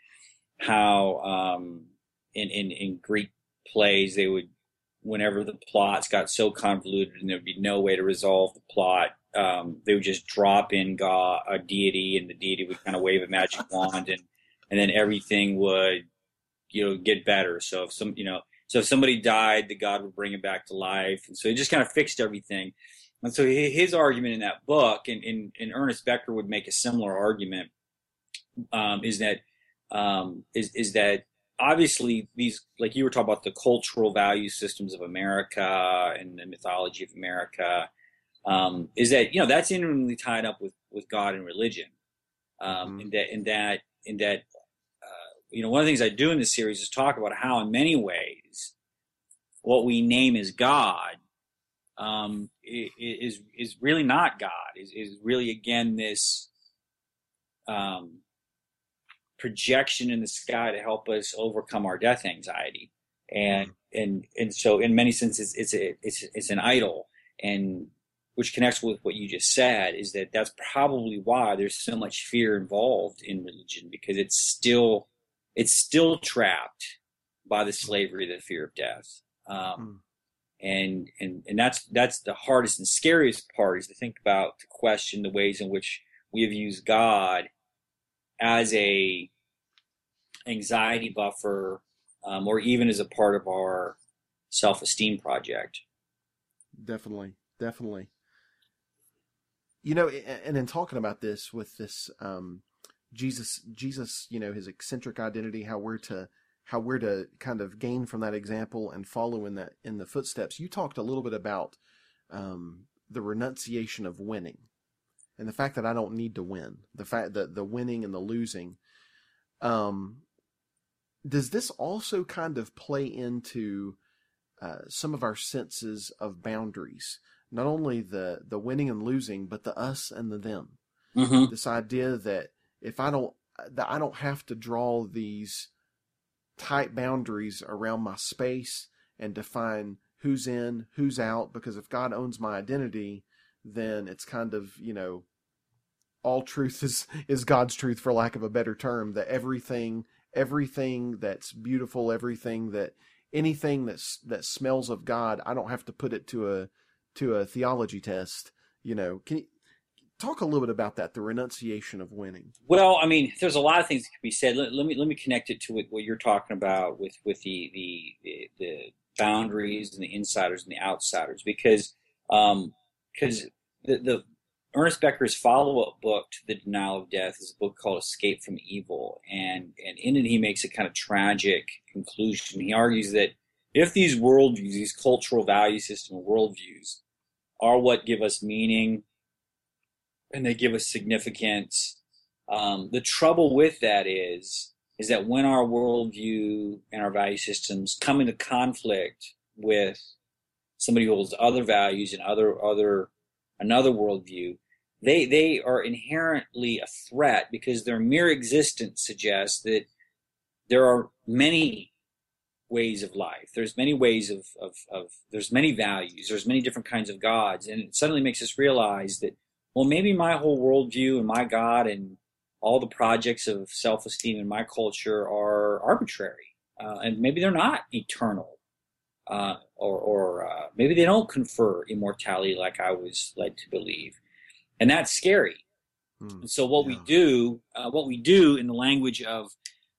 how um, in, in in Greek plays they would whenever the plots got so convoluted and there'd be no way to resolve the plot, um, they would just drop in God, a deity, and the deity would kind of wave a magic wand, and and then everything would you know get better. So if some you know so if somebody died, the god would bring him back to life, and so he just kind of fixed everything. And so his argument in that book, and, and, and Ernest Becker would make a similar argument, um, is that um, is is that obviously these like you were talking about the cultural value systems of America and the mythology of America, um, is that you know that's intimately tied up with with God and religion, um, mm-hmm. and that in that in that you know, one of the things I do in this series is talk about how, in many ways, what we name as God um, is is really not God. Is is really again this um, projection in the sky to help us overcome our death anxiety, and and and so in many senses, it's a, it's it's an idol, and which connects with what you just said is that that's probably why there's so much fear involved in religion because it's still it's still trapped by the slavery, the fear of death. Um, mm. and, and, and that's, that's the hardest and scariest part is to think about, to question the ways in which we have used God as a anxiety buffer, um, or even as a part of our self-esteem project. Definitely. Definitely. You know, and in talking about this with this, um, Jesus, Jesus, you know, his eccentric identity, how we're to how we're to kind of gain from that example and follow in that in the footsteps. You talked a little bit about um, the renunciation of winning and the fact that I don't need to win. The fact that the winning and the losing. Um, does this also kind of play into uh, some of our senses of boundaries? Not only the the winning and losing, but the us and the them. Mm-hmm. This idea that if I don't that I don't have to draw these tight boundaries around my space and define who's in, who's out, because if God owns my identity, then it's kind of, you know, all truth is, is God's truth for lack of a better term, that everything, everything that's beautiful, everything that, anything that's, that smells of God, I don't have to put it to a, to a theology test. You know, can you, talk a little bit about that the renunciation of winning? Well i mean there's a lot of things that can be said. Let, let me let me connect it to what, you're talking about with with the, the, the boundaries and the insiders and the outsiders. Because um because the, the ernest becker's follow-up book to the denial of death is a book called escape from evil. And and in it he makes a kind of tragic conclusion. He argues that if these worldviews these cultural value system worldviews are what give us meaning and they give us significance. Um, the trouble with that is, is that when our worldview and our value systems come into conflict with somebody who holds other values and other other another worldview, they they are inherently a threat because their mere existence suggests that there are many ways of life. There's many ways of, of, of there's many values. There's many different kinds of gods, and it suddenly makes us realize that well, maybe my whole worldview and my God and all the projects of self esteem in my culture are arbitrary. Uh, and maybe they're not eternal. Uh, or, or uh, maybe they don't confer immortality like I was led to believe. And that's scary. Hmm, and so what yeah. we do, uh, what we do in the language of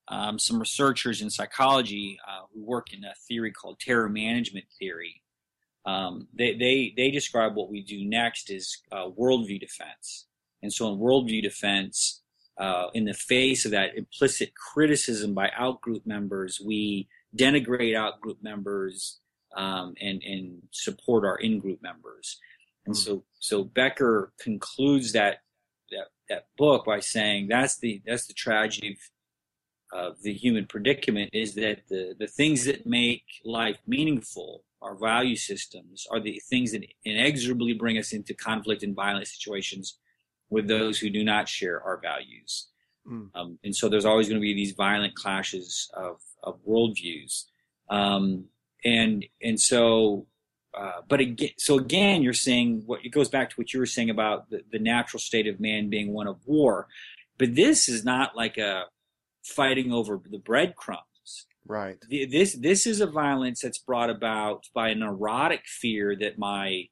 um, some researchers in psychology uh, who work in a theory called terror management theory, um, they, they, they describe what we do next is uh, worldview defense. And so in worldview defense, uh, in the face of that implicit criticism by outgroup members, we denigrate outgroup members um, and, and support our in-group members. And mm. so, so Becker concludes that, that, that book by saying that's the, that's the tragedy of the human predicament is that the, the things that make life meaningful, our value systems, are the things that inexorably bring us into conflict and violent situations with those who do not share our values. Mm. Um, and so there's always going to be these violent clashes of, of worldviews. Um, and, and so, uh, but again, so again, you're saying what it goes back to what you were saying about the, the natural state of man being one of war. But this is not like a fighting over the breadcrumbs. Right. This this is a violence that's brought about by a neurotic fear that my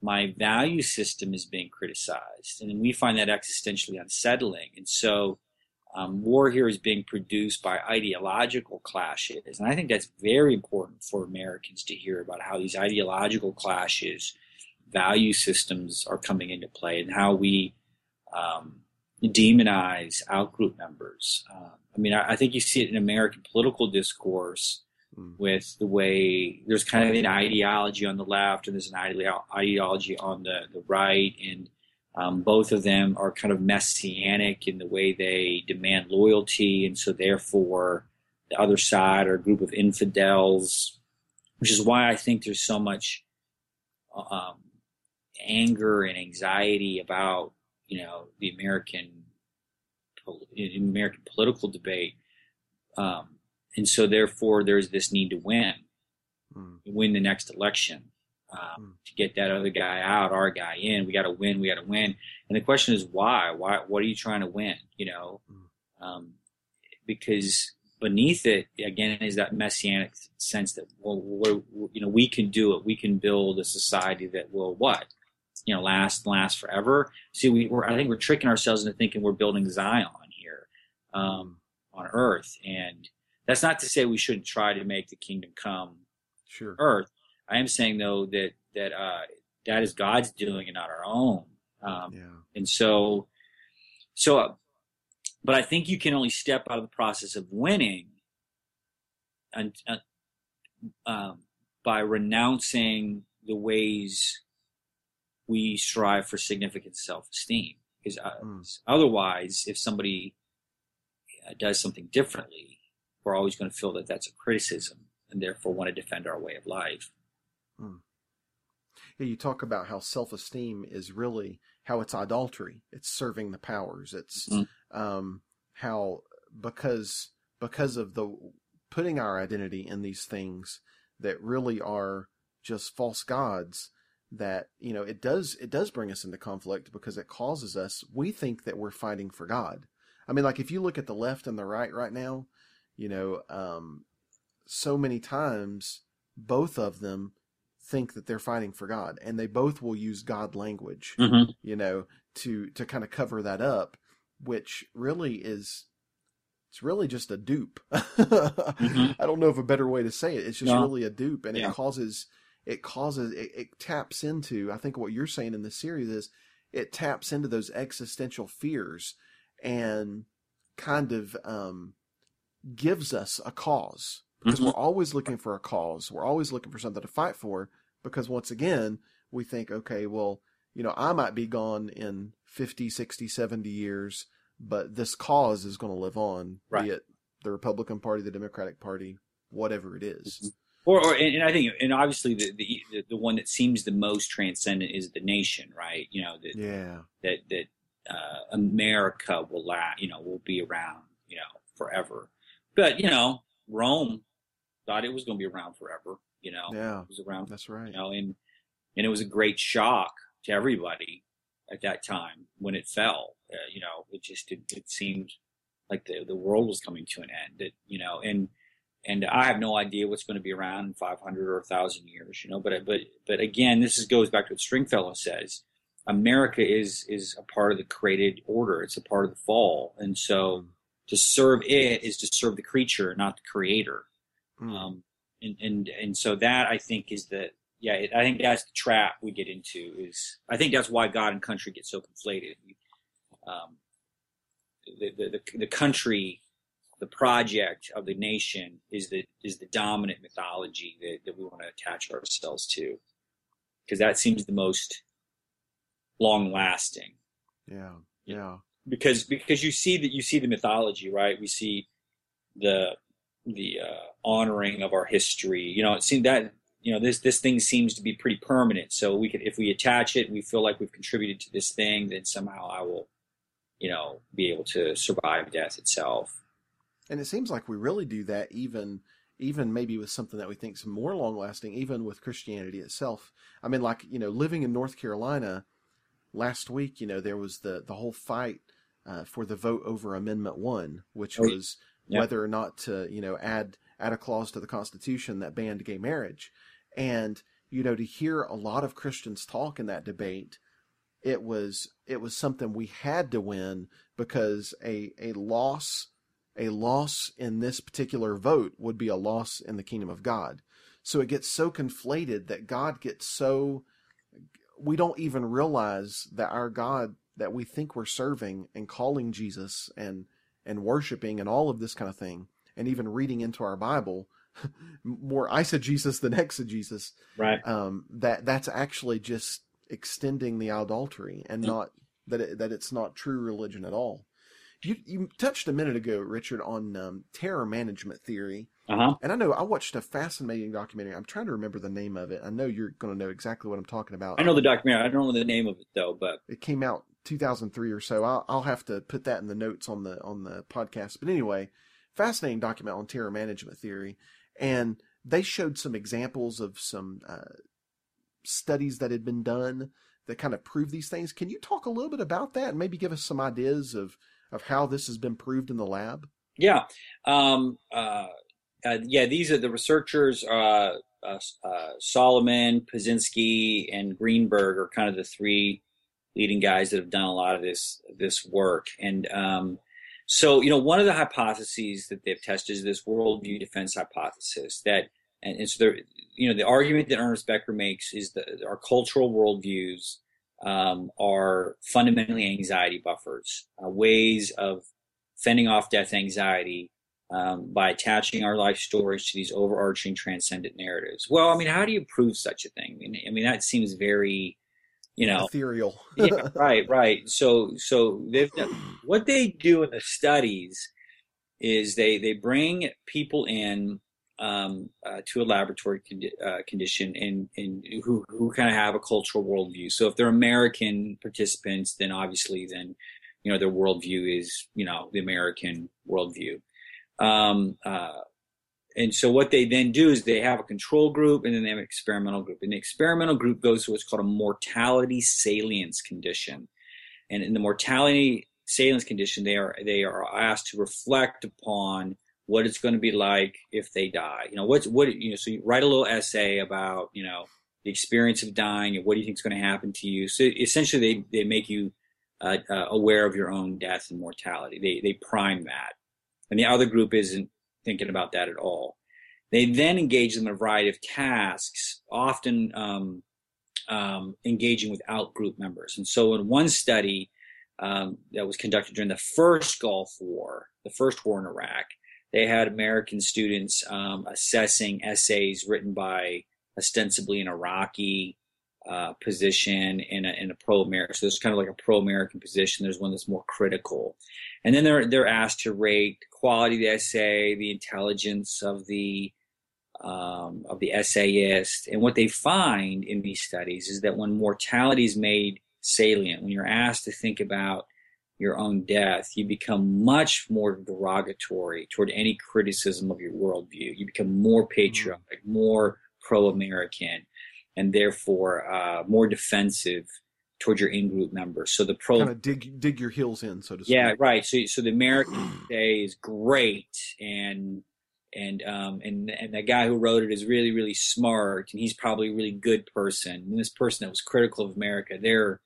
my value system is being criticized, and we find that existentially unsettling. And so, um, war here is being produced by ideological clashes, and I think that's very important for Americans to hear about how these ideological clashes, value systems are coming into play, and how we um, demonize outgroup members. Um, I mean, I, I, think you see it in American political discourse mm. with the way there's kind of an ideology on the left and there's an ideology on the, the right. And um, both of them are kind of messianic in the way they demand loyalty. And so, therefore, the other side are a group of infidels, which is why I think there's so much um, anger and anxiety about you know the American in American political debate, um, and so therefore there's this need to win, mm. win the next election. Um, mm. To get that other guy out, our guy in, we got to win. We got to win. And the question is why? Why? What are you trying to win? You know, mm. um, because beneath it again is that messianic sense that well, you know, we can do it. We can build a society that will what you know last last forever. See, we, are I think we're tricking ourselves into thinking we're building Zion here um, on Earth, and that's not to say we shouldn't try to make the kingdom come sure. Earth. I am saying though that that uh, that is God's doing and not our own. Um, yeah. And so, so, uh, but I think you can only step out of the process of winning and, uh, um, by renouncing the ways we strive for significant self-esteem because uh, mm. otherwise if somebody uh, does something differently we're always going to feel that that's a criticism and therefore want to defend our way of life mm. yeah you talk about how self-esteem is really how it's idolatry it's serving the powers it's mm. um, how because because of the putting our identity in these things that really are just false gods that you know it does it does bring us into conflict because it causes us we think that we're fighting for god i mean like if you look at the left and the right right now you know um so many times both of them think that they're fighting for god and they both will use god language mm-hmm. you know to to kind of cover that up which really is it's really just a dupe mm-hmm. i don't know of a better way to say it it's just no. really a dupe and yeah. it causes it causes it, it taps into i think what you're saying in this series is it taps into those existential fears and kind of um, gives us a cause because mm-hmm. we're always looking for a cause we're always looking for something to fight for because once again we think okay well you know i might be gone in 50 60 70 years but this cause is going to live on right. be it the republican party the democratic party whatever it is. Mm-hmm. Or, or and I think, and obviously the, the the one that seems the most transcendent is the nation, right? You know that yeah that that uh, America will last, you know, will be around, you know, forever. But you know, Rome thought it was going to be around forever. You know, yeah, it was around. That's right. You know, and and it was a great shock to everybody at that time when it fell. Uh, you know, it just it, it seemed like the the world was coming to an end. That you know, and and I have no idea what's going to be around in 500 or 1,000 years, you know. But but but again, this is, goes back to what Stringfellow says. America is is a part of the created order. It's a part of the fall, and so to serve it is to serve the creature, not the creator. Mm. Um, and and and so that I think is the yeah. It, I think that's the trap we get into. Is I think that's why God and country get so conflated. Um, the, the the the country the project of the nation is the is the dominant mythology that, that we want to attach ourselves to because that seems the most long lasting yeah yeah because because you see that you see the mythology right we see the the uh, honoring of our history. You know, it seemed that you know this this thing seems to be pretty permanent. So we could if we attach it, we feel like we've contributed to this thing, then somehow I will, you know, be able to survive death itself. And it seems like we really do that even even maybe with something that we think is more long lasting, even with Christianity itself. I mean, like, you know, living in North Carolina last week, you know, there was the, the whole fight uh, for the vote over Amendment 1, which oh, was yeah. whether or not to, you know, add, add a clause to the Constitution that banned gay marriage. And, you know, to hear a lot of Christians talk in that debate, it was, it was something we had to win because a, a loss a loss in this particular vote would be a loss in the kingdom of God. So it gets so conflated that God gets so we don't even realize that our God that we think we're serving and calling Jesus and and worshiping and all of this kind of thing and even reading into our Bible more eisegesis than exegesis. Right. Um, that that's actually just extending the adultery and not that it, that it's not true religion at all. You you touched a minute ago, Richard, on um, terror management theory. Uh-huh. And I know I watched a fascinating documentary. I'm trying to remember the name of it. I know you're going to know exactly what I'm talking about. I know the documentary. I don't know the name of it though, but it came out 2003 or so. I'll, I'll have to put that in the notes on the on the podcast. But anyway, fascinating document on terror management theory, and they showed some examples of some uh, studies that had been done that kind of prove these things. Can you talk a little bit about that and maybe give us some ideas of of how this has been proved in the lab? Yeah. Um, uh, uh, yeah, these are the researchers. Uh, uh, uh, Solomon, Pyszczynski, and Greenberg are kind of the three leading guys that have done a lot of this this work. And um, so, you know, one of the hypotheses that they've tested is this worldview defense hypothesis. That and, and so, you know, the argument that Ernest Becker makes is that our cultural worldviews um, are fundamentally anxiety buffers, uh, ways of fending off death anxiety um, by attaching our life stories to these overarching transcendent narratives. Well, I mean, how do you prove such a thing? I mean, I mean that seems very, you know, ethereal. yeah, right, right. So, so they've done, what they do in the studies is they they bring people in um, uh, to a laboratory uh, condition and, and who, who kind of have a cultural worldview. So if they're American participants, then obviously then, you know, their worldview is, you know, the American worldview. Um, uh, and so what they then do is they have a control group and then they have an experimental group. And the experimental group goes to what's called a mortality salience condition. And in the mortality salience condition, they are they are asked to reflect upon what it's going to be like if they die. You know, what's what you know. So you write a little essay about you know the experience of dying and what do you think is going to happen to you. So essentially, they they make you uh, uh, aware of your own death and mortality. They they prime that, and the other group isn't thinking about that at all. They then engage them in a variety of tasks, often um, um, engaging with out group members. And so, in one study um, that was conducted during the first Gulf War, the first war in Iraq, they had American students um, assessing essays written by ostensibly an Iraqi uh, position in a, in a pro-American. So there's kind of like a pro-American position. There's one that's more critical, and then they're they're asked to rate quality of the essay, the intelligence of the um, of the essayist, and what they find in these studies is that when mortality is made salient, when you're asked to think about your own death, you become much more derogatory toward any criticism of your worldview. You become more mm-hmm. patriotic, more pro American, and therefore uh, more defensive toward your in-group members. So the pro kind of dig dig your heels in, so to speak. Yeah, right. So so the American day is great, and and um and and the guy who wrote it is really really smart, and he's probably a really good person. And this person that was critical of America, they're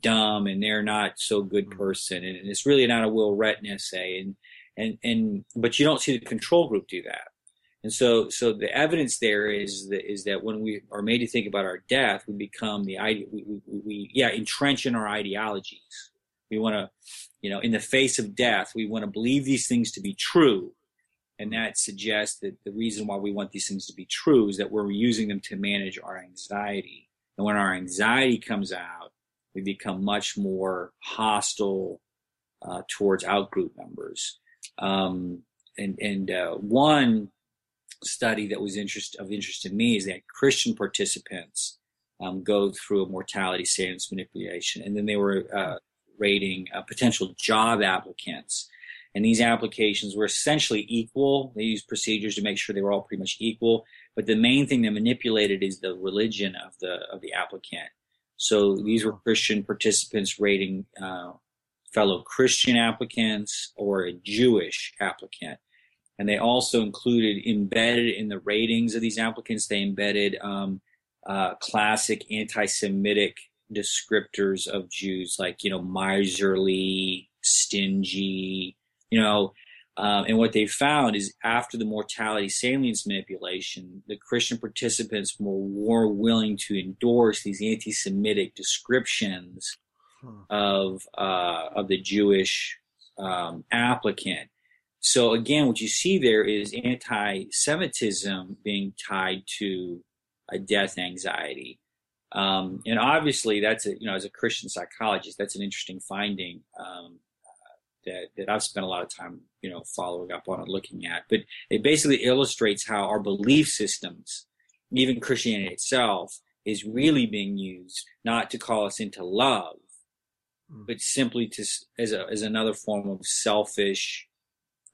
dumb and they're not so good mm-hmm. person. And it's really not a well written essay. And and and but you don't see the control group do that. And so so the evidence there is that is that when we are made to think about our death we become the idea we, we, we yeah entrench in our ideologies. We want to you know in the face of death we want to believe these things to be true. And that suggests that the reason why we want these things to be true is that we're using them to manage our anxiety. And when our anxiety comes out we become much more hostile uh, towards outgroup members. Um, and and uh, one study that was interest of interest to me is that Christian participants um, go through a mortality salience manipulation, and then they were uh, rating uh, potential job applicants. And these applications were essentially equal. They used procedures to make sure they were all pretty much equal. But the main thing they manipulated is the religion of the of the applicant. So these were Christian participants rating uh, fellow Christian applicants or a Jewish applicant. And they also included embedded in the ratings of these applicants, they embedded um, uh, classic anti Semitic descriptors of Jews, like, you know, miserly, stingy, you know. Um, and what they found is after the mortality salience manipulation, the Christian participants were more willing to endorse these anti Semitic descriptions of uh, of the Jewish um, applicant. So again, what you see there is anti-Semitism being tied to a death anxiety, um, and obviously that's a you know as a Christian psychologist, that's an interesting finding um, that that I've spent a lot of time you know following up on and looking at. But it basically illustrates how our belief systems, even Christianity itself, is really being used not to call us into love Mm. but simply to as a, as another form of selfish.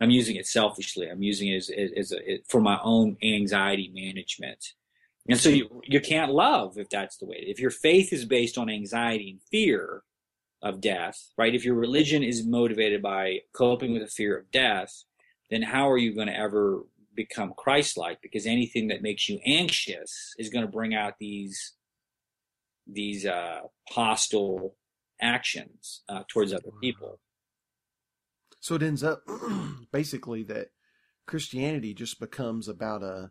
I'm using it selfishly. I'm using it as, as a, for my own anxiety management. And so you, you can't love if that's the way. If your faith is based on anxiety and fear of death, right? If your religion is motivated by coping with the fear of death, then how are you going to ever become Christ-like? Because anything that makes you anxious is going to bring out these these uh, hostile actions uh, towards other people. So it ends up basically that Christianity just becomes about a,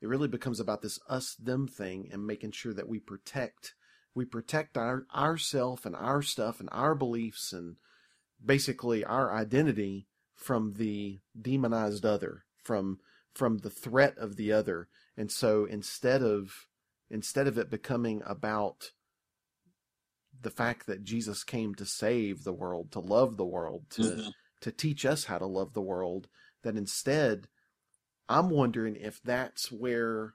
it really becomes about this us them thing and making sure that we protect, we protect our ourself and our stuff and our beliefs and basically our identity from the demonized other, from from the threat of the other. And so instead of instead of it becoming about the fact that Jesus came to save the world, to love the world, to mm-hmm. to teach us how to love the world, that instead I'm wondering if that's where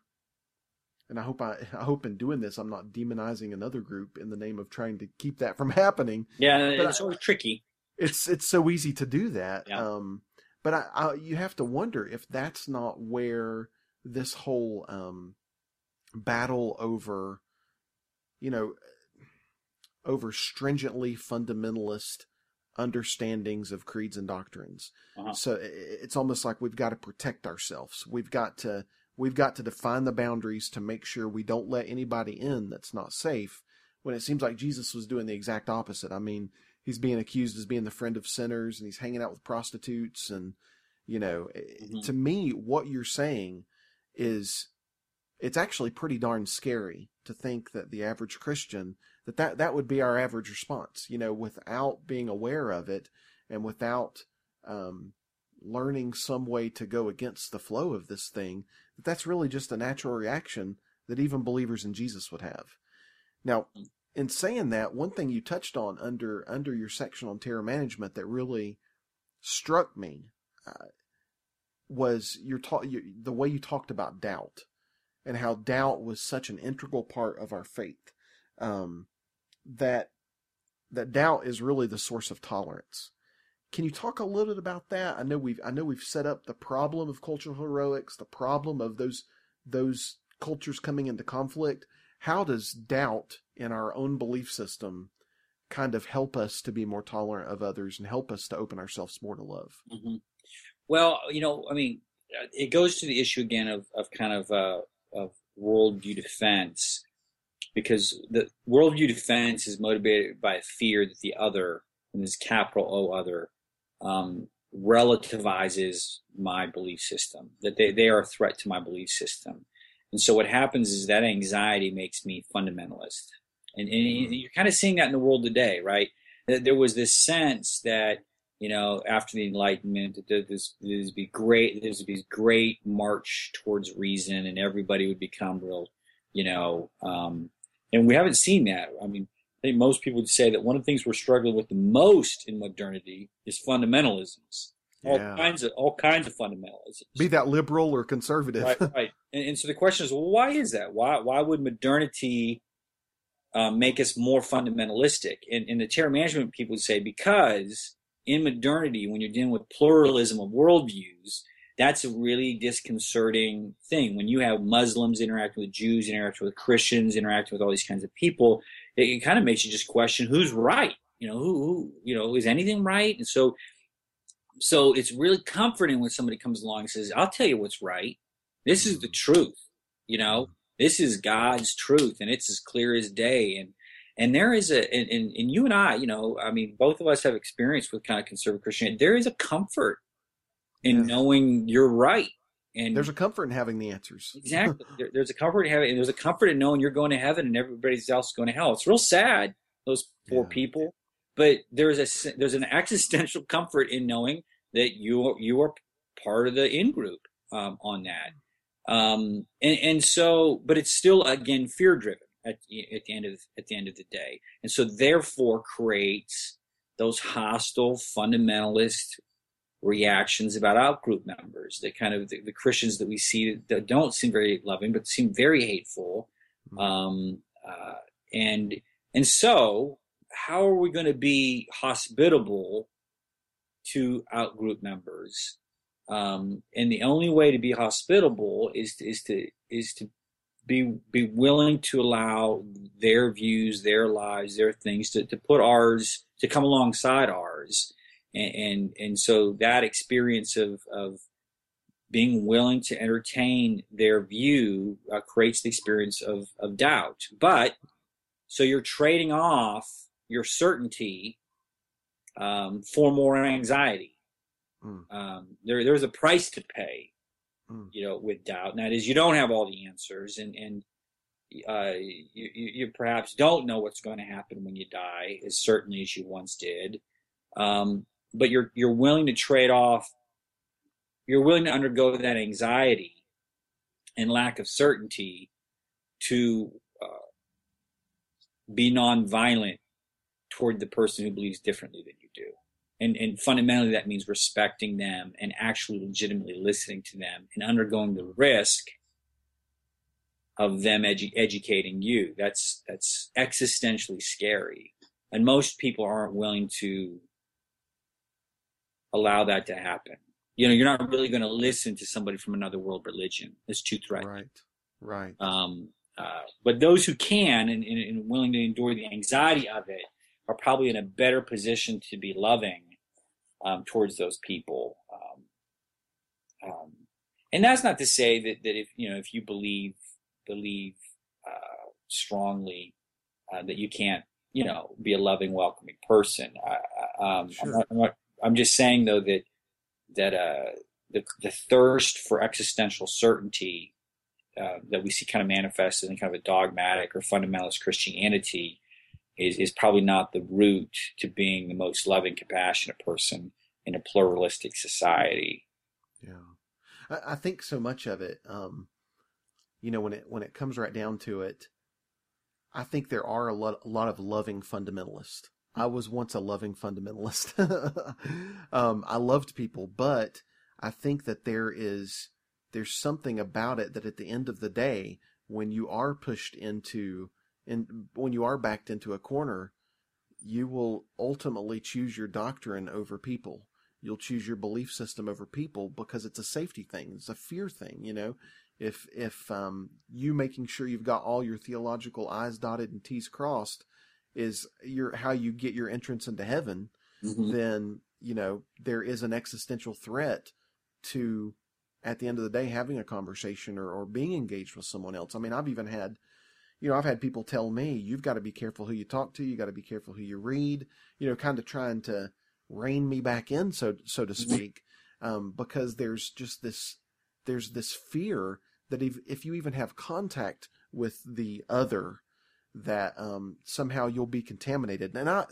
and I hope I, I hope in doing this I'm not demonizing another group in the name of trying to keep that from happening. Yeah, but it's always tricky. It's it's so easy to do that. Yeah. Um, but I, I, you have to wonder if that's not where this whole um, battle over, you know, over stringently fundamentalist understandings of creeds and doctrines. Uh-huh. So it's almost like we've got to protect ourselves. We've got to we've got to define the boundaries to make sure we don't let anybody in that's not safe. When it seems like Jesus was doing the exact opposite. I mean, he's being accused as being the friend of sinners and he's hanging out with prostitutes and you know, mm-hmm. to me what you're saying is it's actually pretty darn scary to think that the average Christian that that, that would be our average response, you know, without being aware of it and without um, learning some way to go against the flow of this thing, that that's really just a natural reaction that even believers in Jesus would have. Now, in saying that, one thing you touched on under under your section on terror management that really struck me uh, was your, ta- the way you talked about doubt and how doubt was such an integral part of our faith. Um, that that doubt is really the source of tolerance. Can you talk a little bit about that? I know we've I know we've set up the problem of cultural heroics, the problem of those those cultures coming into conflict. How does doubt in our own belief system kind of help us to be more tolerant of others and help us to open ourselves more to love? Mm-hmm. Well, you know, I mean, it goes to the issue again of, of kind of uh, of worldview defense because the worldview defense is motivated by a fear that the other, and this capital O other, um, relativizes my belief system, that they, they are a threat to my belief system. And so what happens is that anxiety makes me fundamentalist. And, and you're kind of seeing that in the world today, right? There was this sense that, you know, after the Enlightenment, that this, this would be great, this would be great march towards reason and everybody would become real, you know, um, and we haven't seen that. I mean, I think most people would say that one of the things we're struggling with the most in modernity is fundamentalisms. all Yeah. kinds of all kinds of fundamentalism. Be that liberal or conservative. right, right. And, and so the question is, well, why is that? Why why would modernity um, make us more fundamentalistic? And, and the terror management people would say because in modernity, when you're dealing with pluralism of worldviews, that's a really disconcerting thing. When you have Muslims interacting with Jews, interacting with Christians, interacting with all these kinds of people, it, it kind of makes you just question who's right. You know, who, who, you know, is anything right? And so, so it's really comforting when somebody comes along and says, "I'll tell you what's right. This is the mm-hmm. truth. You know, this is God's truth, and it's as clear as day." And and there is a, and, and, and you and I, you know, I mean, both of us have experience with kind of conservative Christianity. There is a comfort in Yeah. knowing you're right. And There's a comfort in having the answers. exactly, there, there's a comfort in having, and there's a comfort in knowing you're going to heaven and everybody else is going to hell. It's real sad those poor Yeah. people, but there's a there's an existential comfort in knowing that you are, you are part of the in group um, on that. Um, and, and so, but it's still again fear driven at, at the end of at the end of the day, and so therefore creates those hostile fundamentalist reactions about outgroup members. The kind of the, the Christians that we see that don't seem very loving, but seem very hateful. Um, uh, and and so, how are we going to be hospitable to outgroup members? Um, and the only way to be hospitable is to, is to is to be be willing to allow their views, their lives, their things to, to put ours to come alongside ours and and, and so that experience of of being willing to entertain their view uh, creates the experience of of doubt but so you're trading off your certainty um, for more anxiety Mm. um, there there's a price to pay Mm. you know with doubt and that is you don't have all the answers and and uh, you, you you perhaps don't know what's going to happen when you die as certainly as you once did um, but you're you're willing to trade off you're willing to undergo that anxiety and lack of certainty to uh, be nonviolent toward the person who believes differently than you do. And and fundamentally that means respecting them and actually legitimately listening to them and undergoing the risk of them edu- educating you. That's that's existentially scary. And most people aren't willing to allow that to happen you know you're not really going to listen to somebody from another world religion it's too threatening Right. Right. um, uh, but those who can and, and, and willing to endure the anxiety of it are probably in a better position to be loving um, towards those people. Um, um, and that's not to say that, that if you know if you believe believe uh, strongly uh, that you can't you know be a loving, welcoming person. I, I- um, Sure. I'm, not, I'm, not, I'm just saying though that that uh, the the thirst for existential certainty uh, that we see kind of manifested in kind of a dogmatic or fundamentalist Christianity is, is probably not the route to being the most loving, compassionate person in a pluralistic society. Yeah, I, I think so much of it. Um, you know, when it when it comes right down to it, I think there are a lot a lot of loving fundamentalists. I was once a loving fundamentalist. um, I loved people, but I think that there is there's something about it that at the end of the day, when you are pushed into and when you are backed into a corner, you will ultimately choose your doctrine over people. You'll choose your belief system over people because it's a safety thing. It's a fear thing, you know. If if um, you making sure you've got all your theological I's dotted and T's crossed is your how you get your entrance into heaven, then you know there is an existential threat to at the end of the day having a conversation or, or being engaged with someone else. I mean, I've even had you know, I've had people tell me, you've got to be careful who you talk to. You got to be careful who you read, you know, kind of trying to rein me back in, so, so to speak. Um, because there's just this, there's this fear that if, if you even have contact with the other, that, um, somehow you'll be contaminated. And I,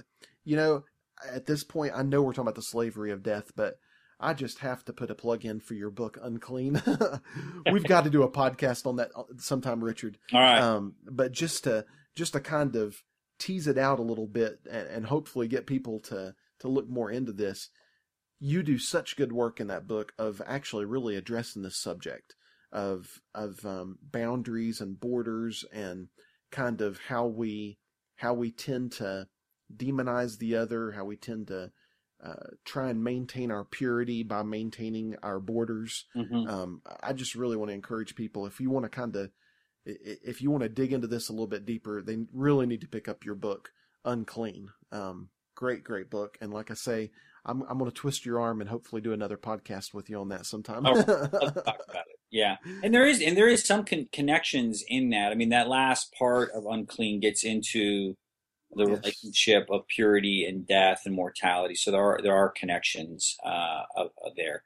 you know, at this point, I know we're talking about the slavery of death, but I just have to put a plug in for your book, Unclean. We've got to do a podcast on that sometime, Richard. All right. Um, but just to just to kind of tease it out a little bit and, and hopefully get people to to look more into this. you do such good work in that book of actually really addressing this subject of of um, boundaries and borders and kind of how we how we tend to demonize the other, how we tend to uh, try and maintain our purity by maintaining our borders. Mm-hmm. Um, I just really want to encourage people if you want to kind of if you want to dig into this a little bit deeper, they really need to pick up your book, Unclean. Um, great, great book. And like I say, I'm I'm going to twist your arm and hopefully do another podcast with you on that sometime. oh, talk about it. Yeah, and there is and there is some con- connections in that. I mean, that last part of Unclean gets into the yes. relationship of purity and death and mortality. So there are there are connections uh, there.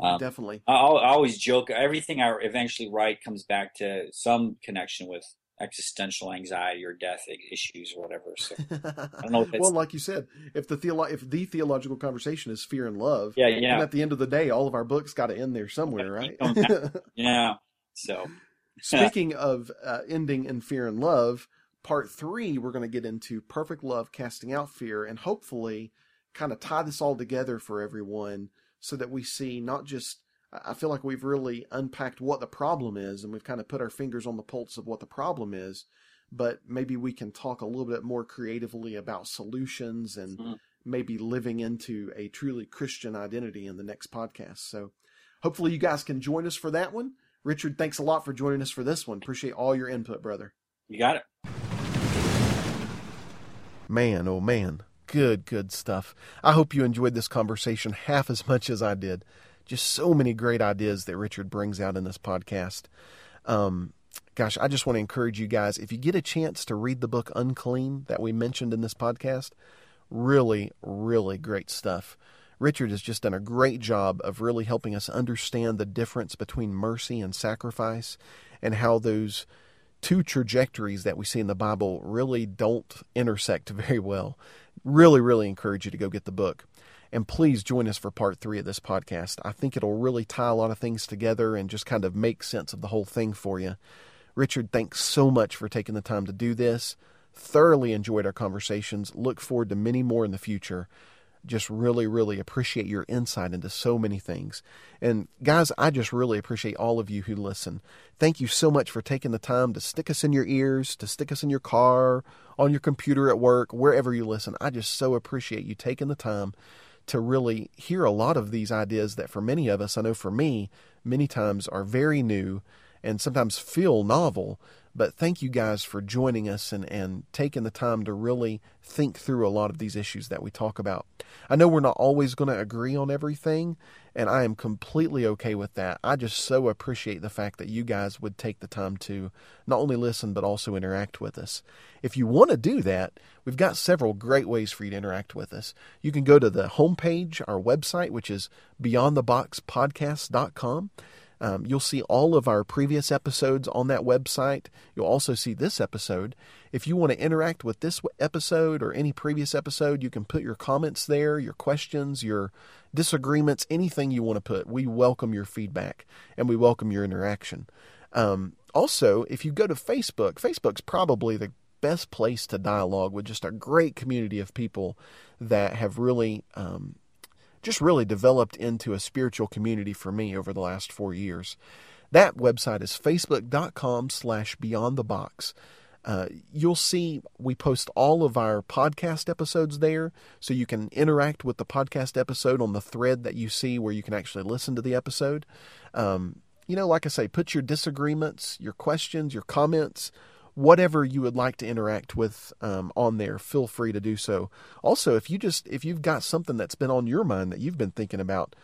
Um, Definitely. I, I always joke. Everything I eventually write comes back to some connection with existential anxiety or death issues or whatever. So I don't know. well, like you said, if the theolo- if the theological conversation is fear and love, yeah, yeah. And at the end of the day, all of our books got to end there somewhere, right? yeah. So, speaking of uh, ending in fear and love, part three, we're going to get into perfect love, casting out fear, and hopefully kind of tie this all together for everyone so that we see not just I feel like we've really unpacked what the problem is and we've kind of put our fingers on the pulse of what the problem is, but maybe we can talk a little bit more creatively about solutions and mm. maybe living into a truly Christian identity in the next podcast. So hopefully you guys can join us for that one. Richard, thanks a lot for joining us for this one. Appreciate all your input, brother. You got it. Man, oh man. Good, good stuff. I hope you enjoyed this conversation half as much as I did. Just so many great ideas that Richard brings out in this podcast. Um, gosh, I just want to encourage you guys if you get a chance to read the book Unclean that we mentioned in this podcast, really, really great stuff. Richard has just done a great job of really helping us understand the difference between mercy and sacrifice and how those two trajectories that we see in the Bible really don't intersect very well. Really, really encourage you to go get the book. And please join us for part three of this podcast. I think it'll really tie a lot of things together and just kind of make sense of the whole thing for you. Richard, thanks so much for taking the time to do this. Thoroughly enjoyed our conversations. Look forward to many more in the future just really, really appreciate your insight into so many things. And guys, I just really appreciate all of you who listen. Thank you so much for taking the time to stick us in your ears, to stick us in your car, on your computer at work, wherever you listen. I just so appreciate you taking the time to really hear a lot of these ideas that for many of us, I know for me, many times are very new and sometimes feel novel, but thank you guys for joining us and, and taking the time to really think through a lot of these issues that we talk about. I know we're not always going to agree on everything, and I am completely okay with that. I just so appreciate the fact that you guys would take the time to not only listen, but also interact with us. If you want to do that, we've got several great ways for you to interact with us. You can go to the homepage, our website, which is beyondtheboxpodcast.com. Um, you'll see all of our previous episodes on that website. You'll also see this episode. If you want to interact with this episode or any previous episode, you can put your comments there, your questions, your disagreements, anything you want to put. We welcome your feedback and we welcome your interaction. Um, also, if you go to Facebook, Facebook's probably the best place to dialogue with just a great community of people that have really um, just really developed into a spiritual community for me over the last four years. That website is facebook.com slash beyond the box. Uh, you'll see we post all of our podcast episodes there, so you can interact with the podcast episode on the thread that you see where you can actually listen to the episode. Um, you know, like I say, put your disagreements, your questions, your comments, whatever you would like to interact with um, on there, feel free to do so. Also, if you just if you've got something that's been on your mind that you've been thinking about,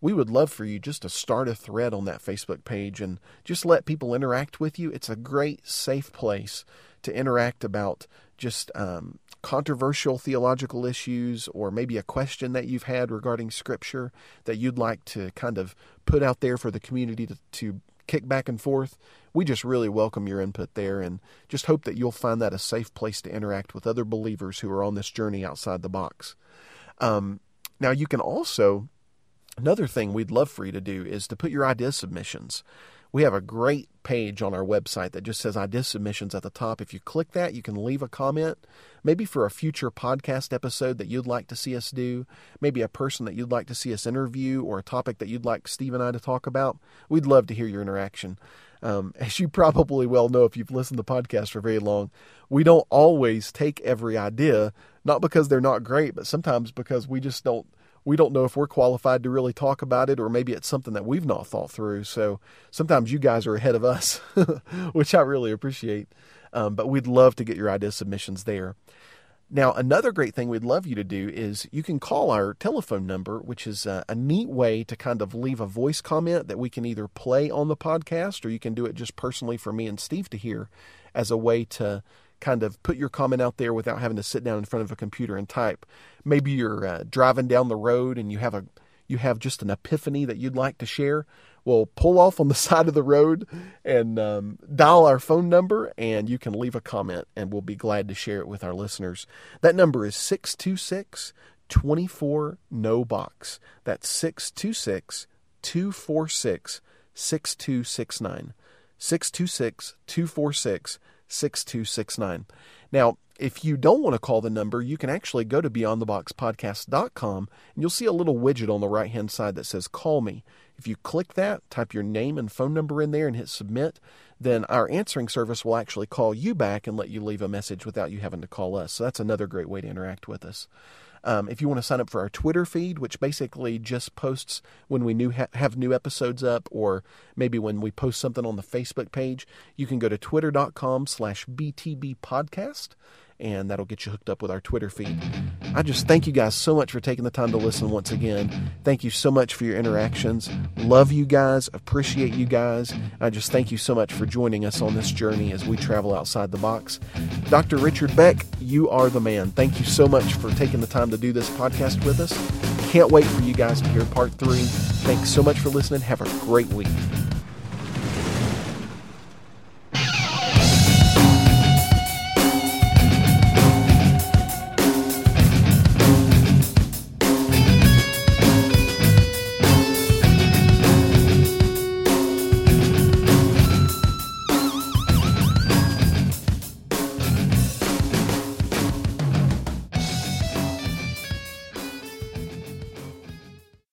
we would love for you just to start a thread on that Facebook page and just let people interact with you. It's a great, safe place to interact about just um, controversial theological issues or maybe a question that you've had regarding Scripture that you'd like to kind of put out there for the community to, to kick back and forth. We just really welcome your input there and just hope that you'll find that a safe place to interact with other believers who are on this journey outside the box. Um, now, you can also, another thing we'd love for you to do is to put your idea submissions. We have a great page on our website that just says idea submissions at the top. If you click that, you can leave a comment, maybe for a future podcast episode that you'd like to see us do, maybe a person that you'd like to see us interview, or a topic that you'd like Steve and I to talk about. We'd love to hear your interaction. Um, as you probably well know if you've listened to the podcast for very long, we don't always take every idea, not because they're not great, but sometimes because we just don't we don't know if we're qualified to really talk about it, or maybe it's something that we've not thought through. So sometimes you guys are ahead of us, which I really appreciate. Um, but we'd love to get your idea submissions there. Now, another great thing we'd love you to do is you can call our telephone number, which is a, a, neat way to kind of leave a voice comment that we can either play on the podcast or you can do it just personally for me and Steve to hear as a way to kind of put your comment out there without having to sit down in front of a computer and type. Maybe you're uh, driving down the road and you have a you have just an epiphany that you'd like to share. Well, pull off on the side of the road and um, dial our phone number, and you can leave a comment, and we'll be glad to share it with our listeners. That number is 626 24 No Box. That's 626 246 6269. 626 246 6269. Now, if you don't want to call the number, you can actually go to beyondtheboxpodcast.com and you'll see a little widget on the right hand side that says call me. If you click that, type your name and phone number in there and hit submit, then our answering service will actually call you back and let you leave a message without you having to call us. So that's another great way to interact with us. Um, if you want to sign up for our Twitter feed, which basically just posts when we new ha- have new episodes up, or maybe when we post something on the Facebook page, you can go to twitter.com slash btb podcast and that'll get you hooked up with our Twitter feed. I just thank you guys so much for taking the time to listen once again. Thank you so much for your interactions. Love you guys, appreciate you guys. I just thank you so much for joining us on this journey as we travel outside the box. Dr. Richard Beck, you are the man. Thank you so much for taking the time to do this podcast with us. Can't wait for you guys to hear part three. Thanks so much for listening. Have a great week.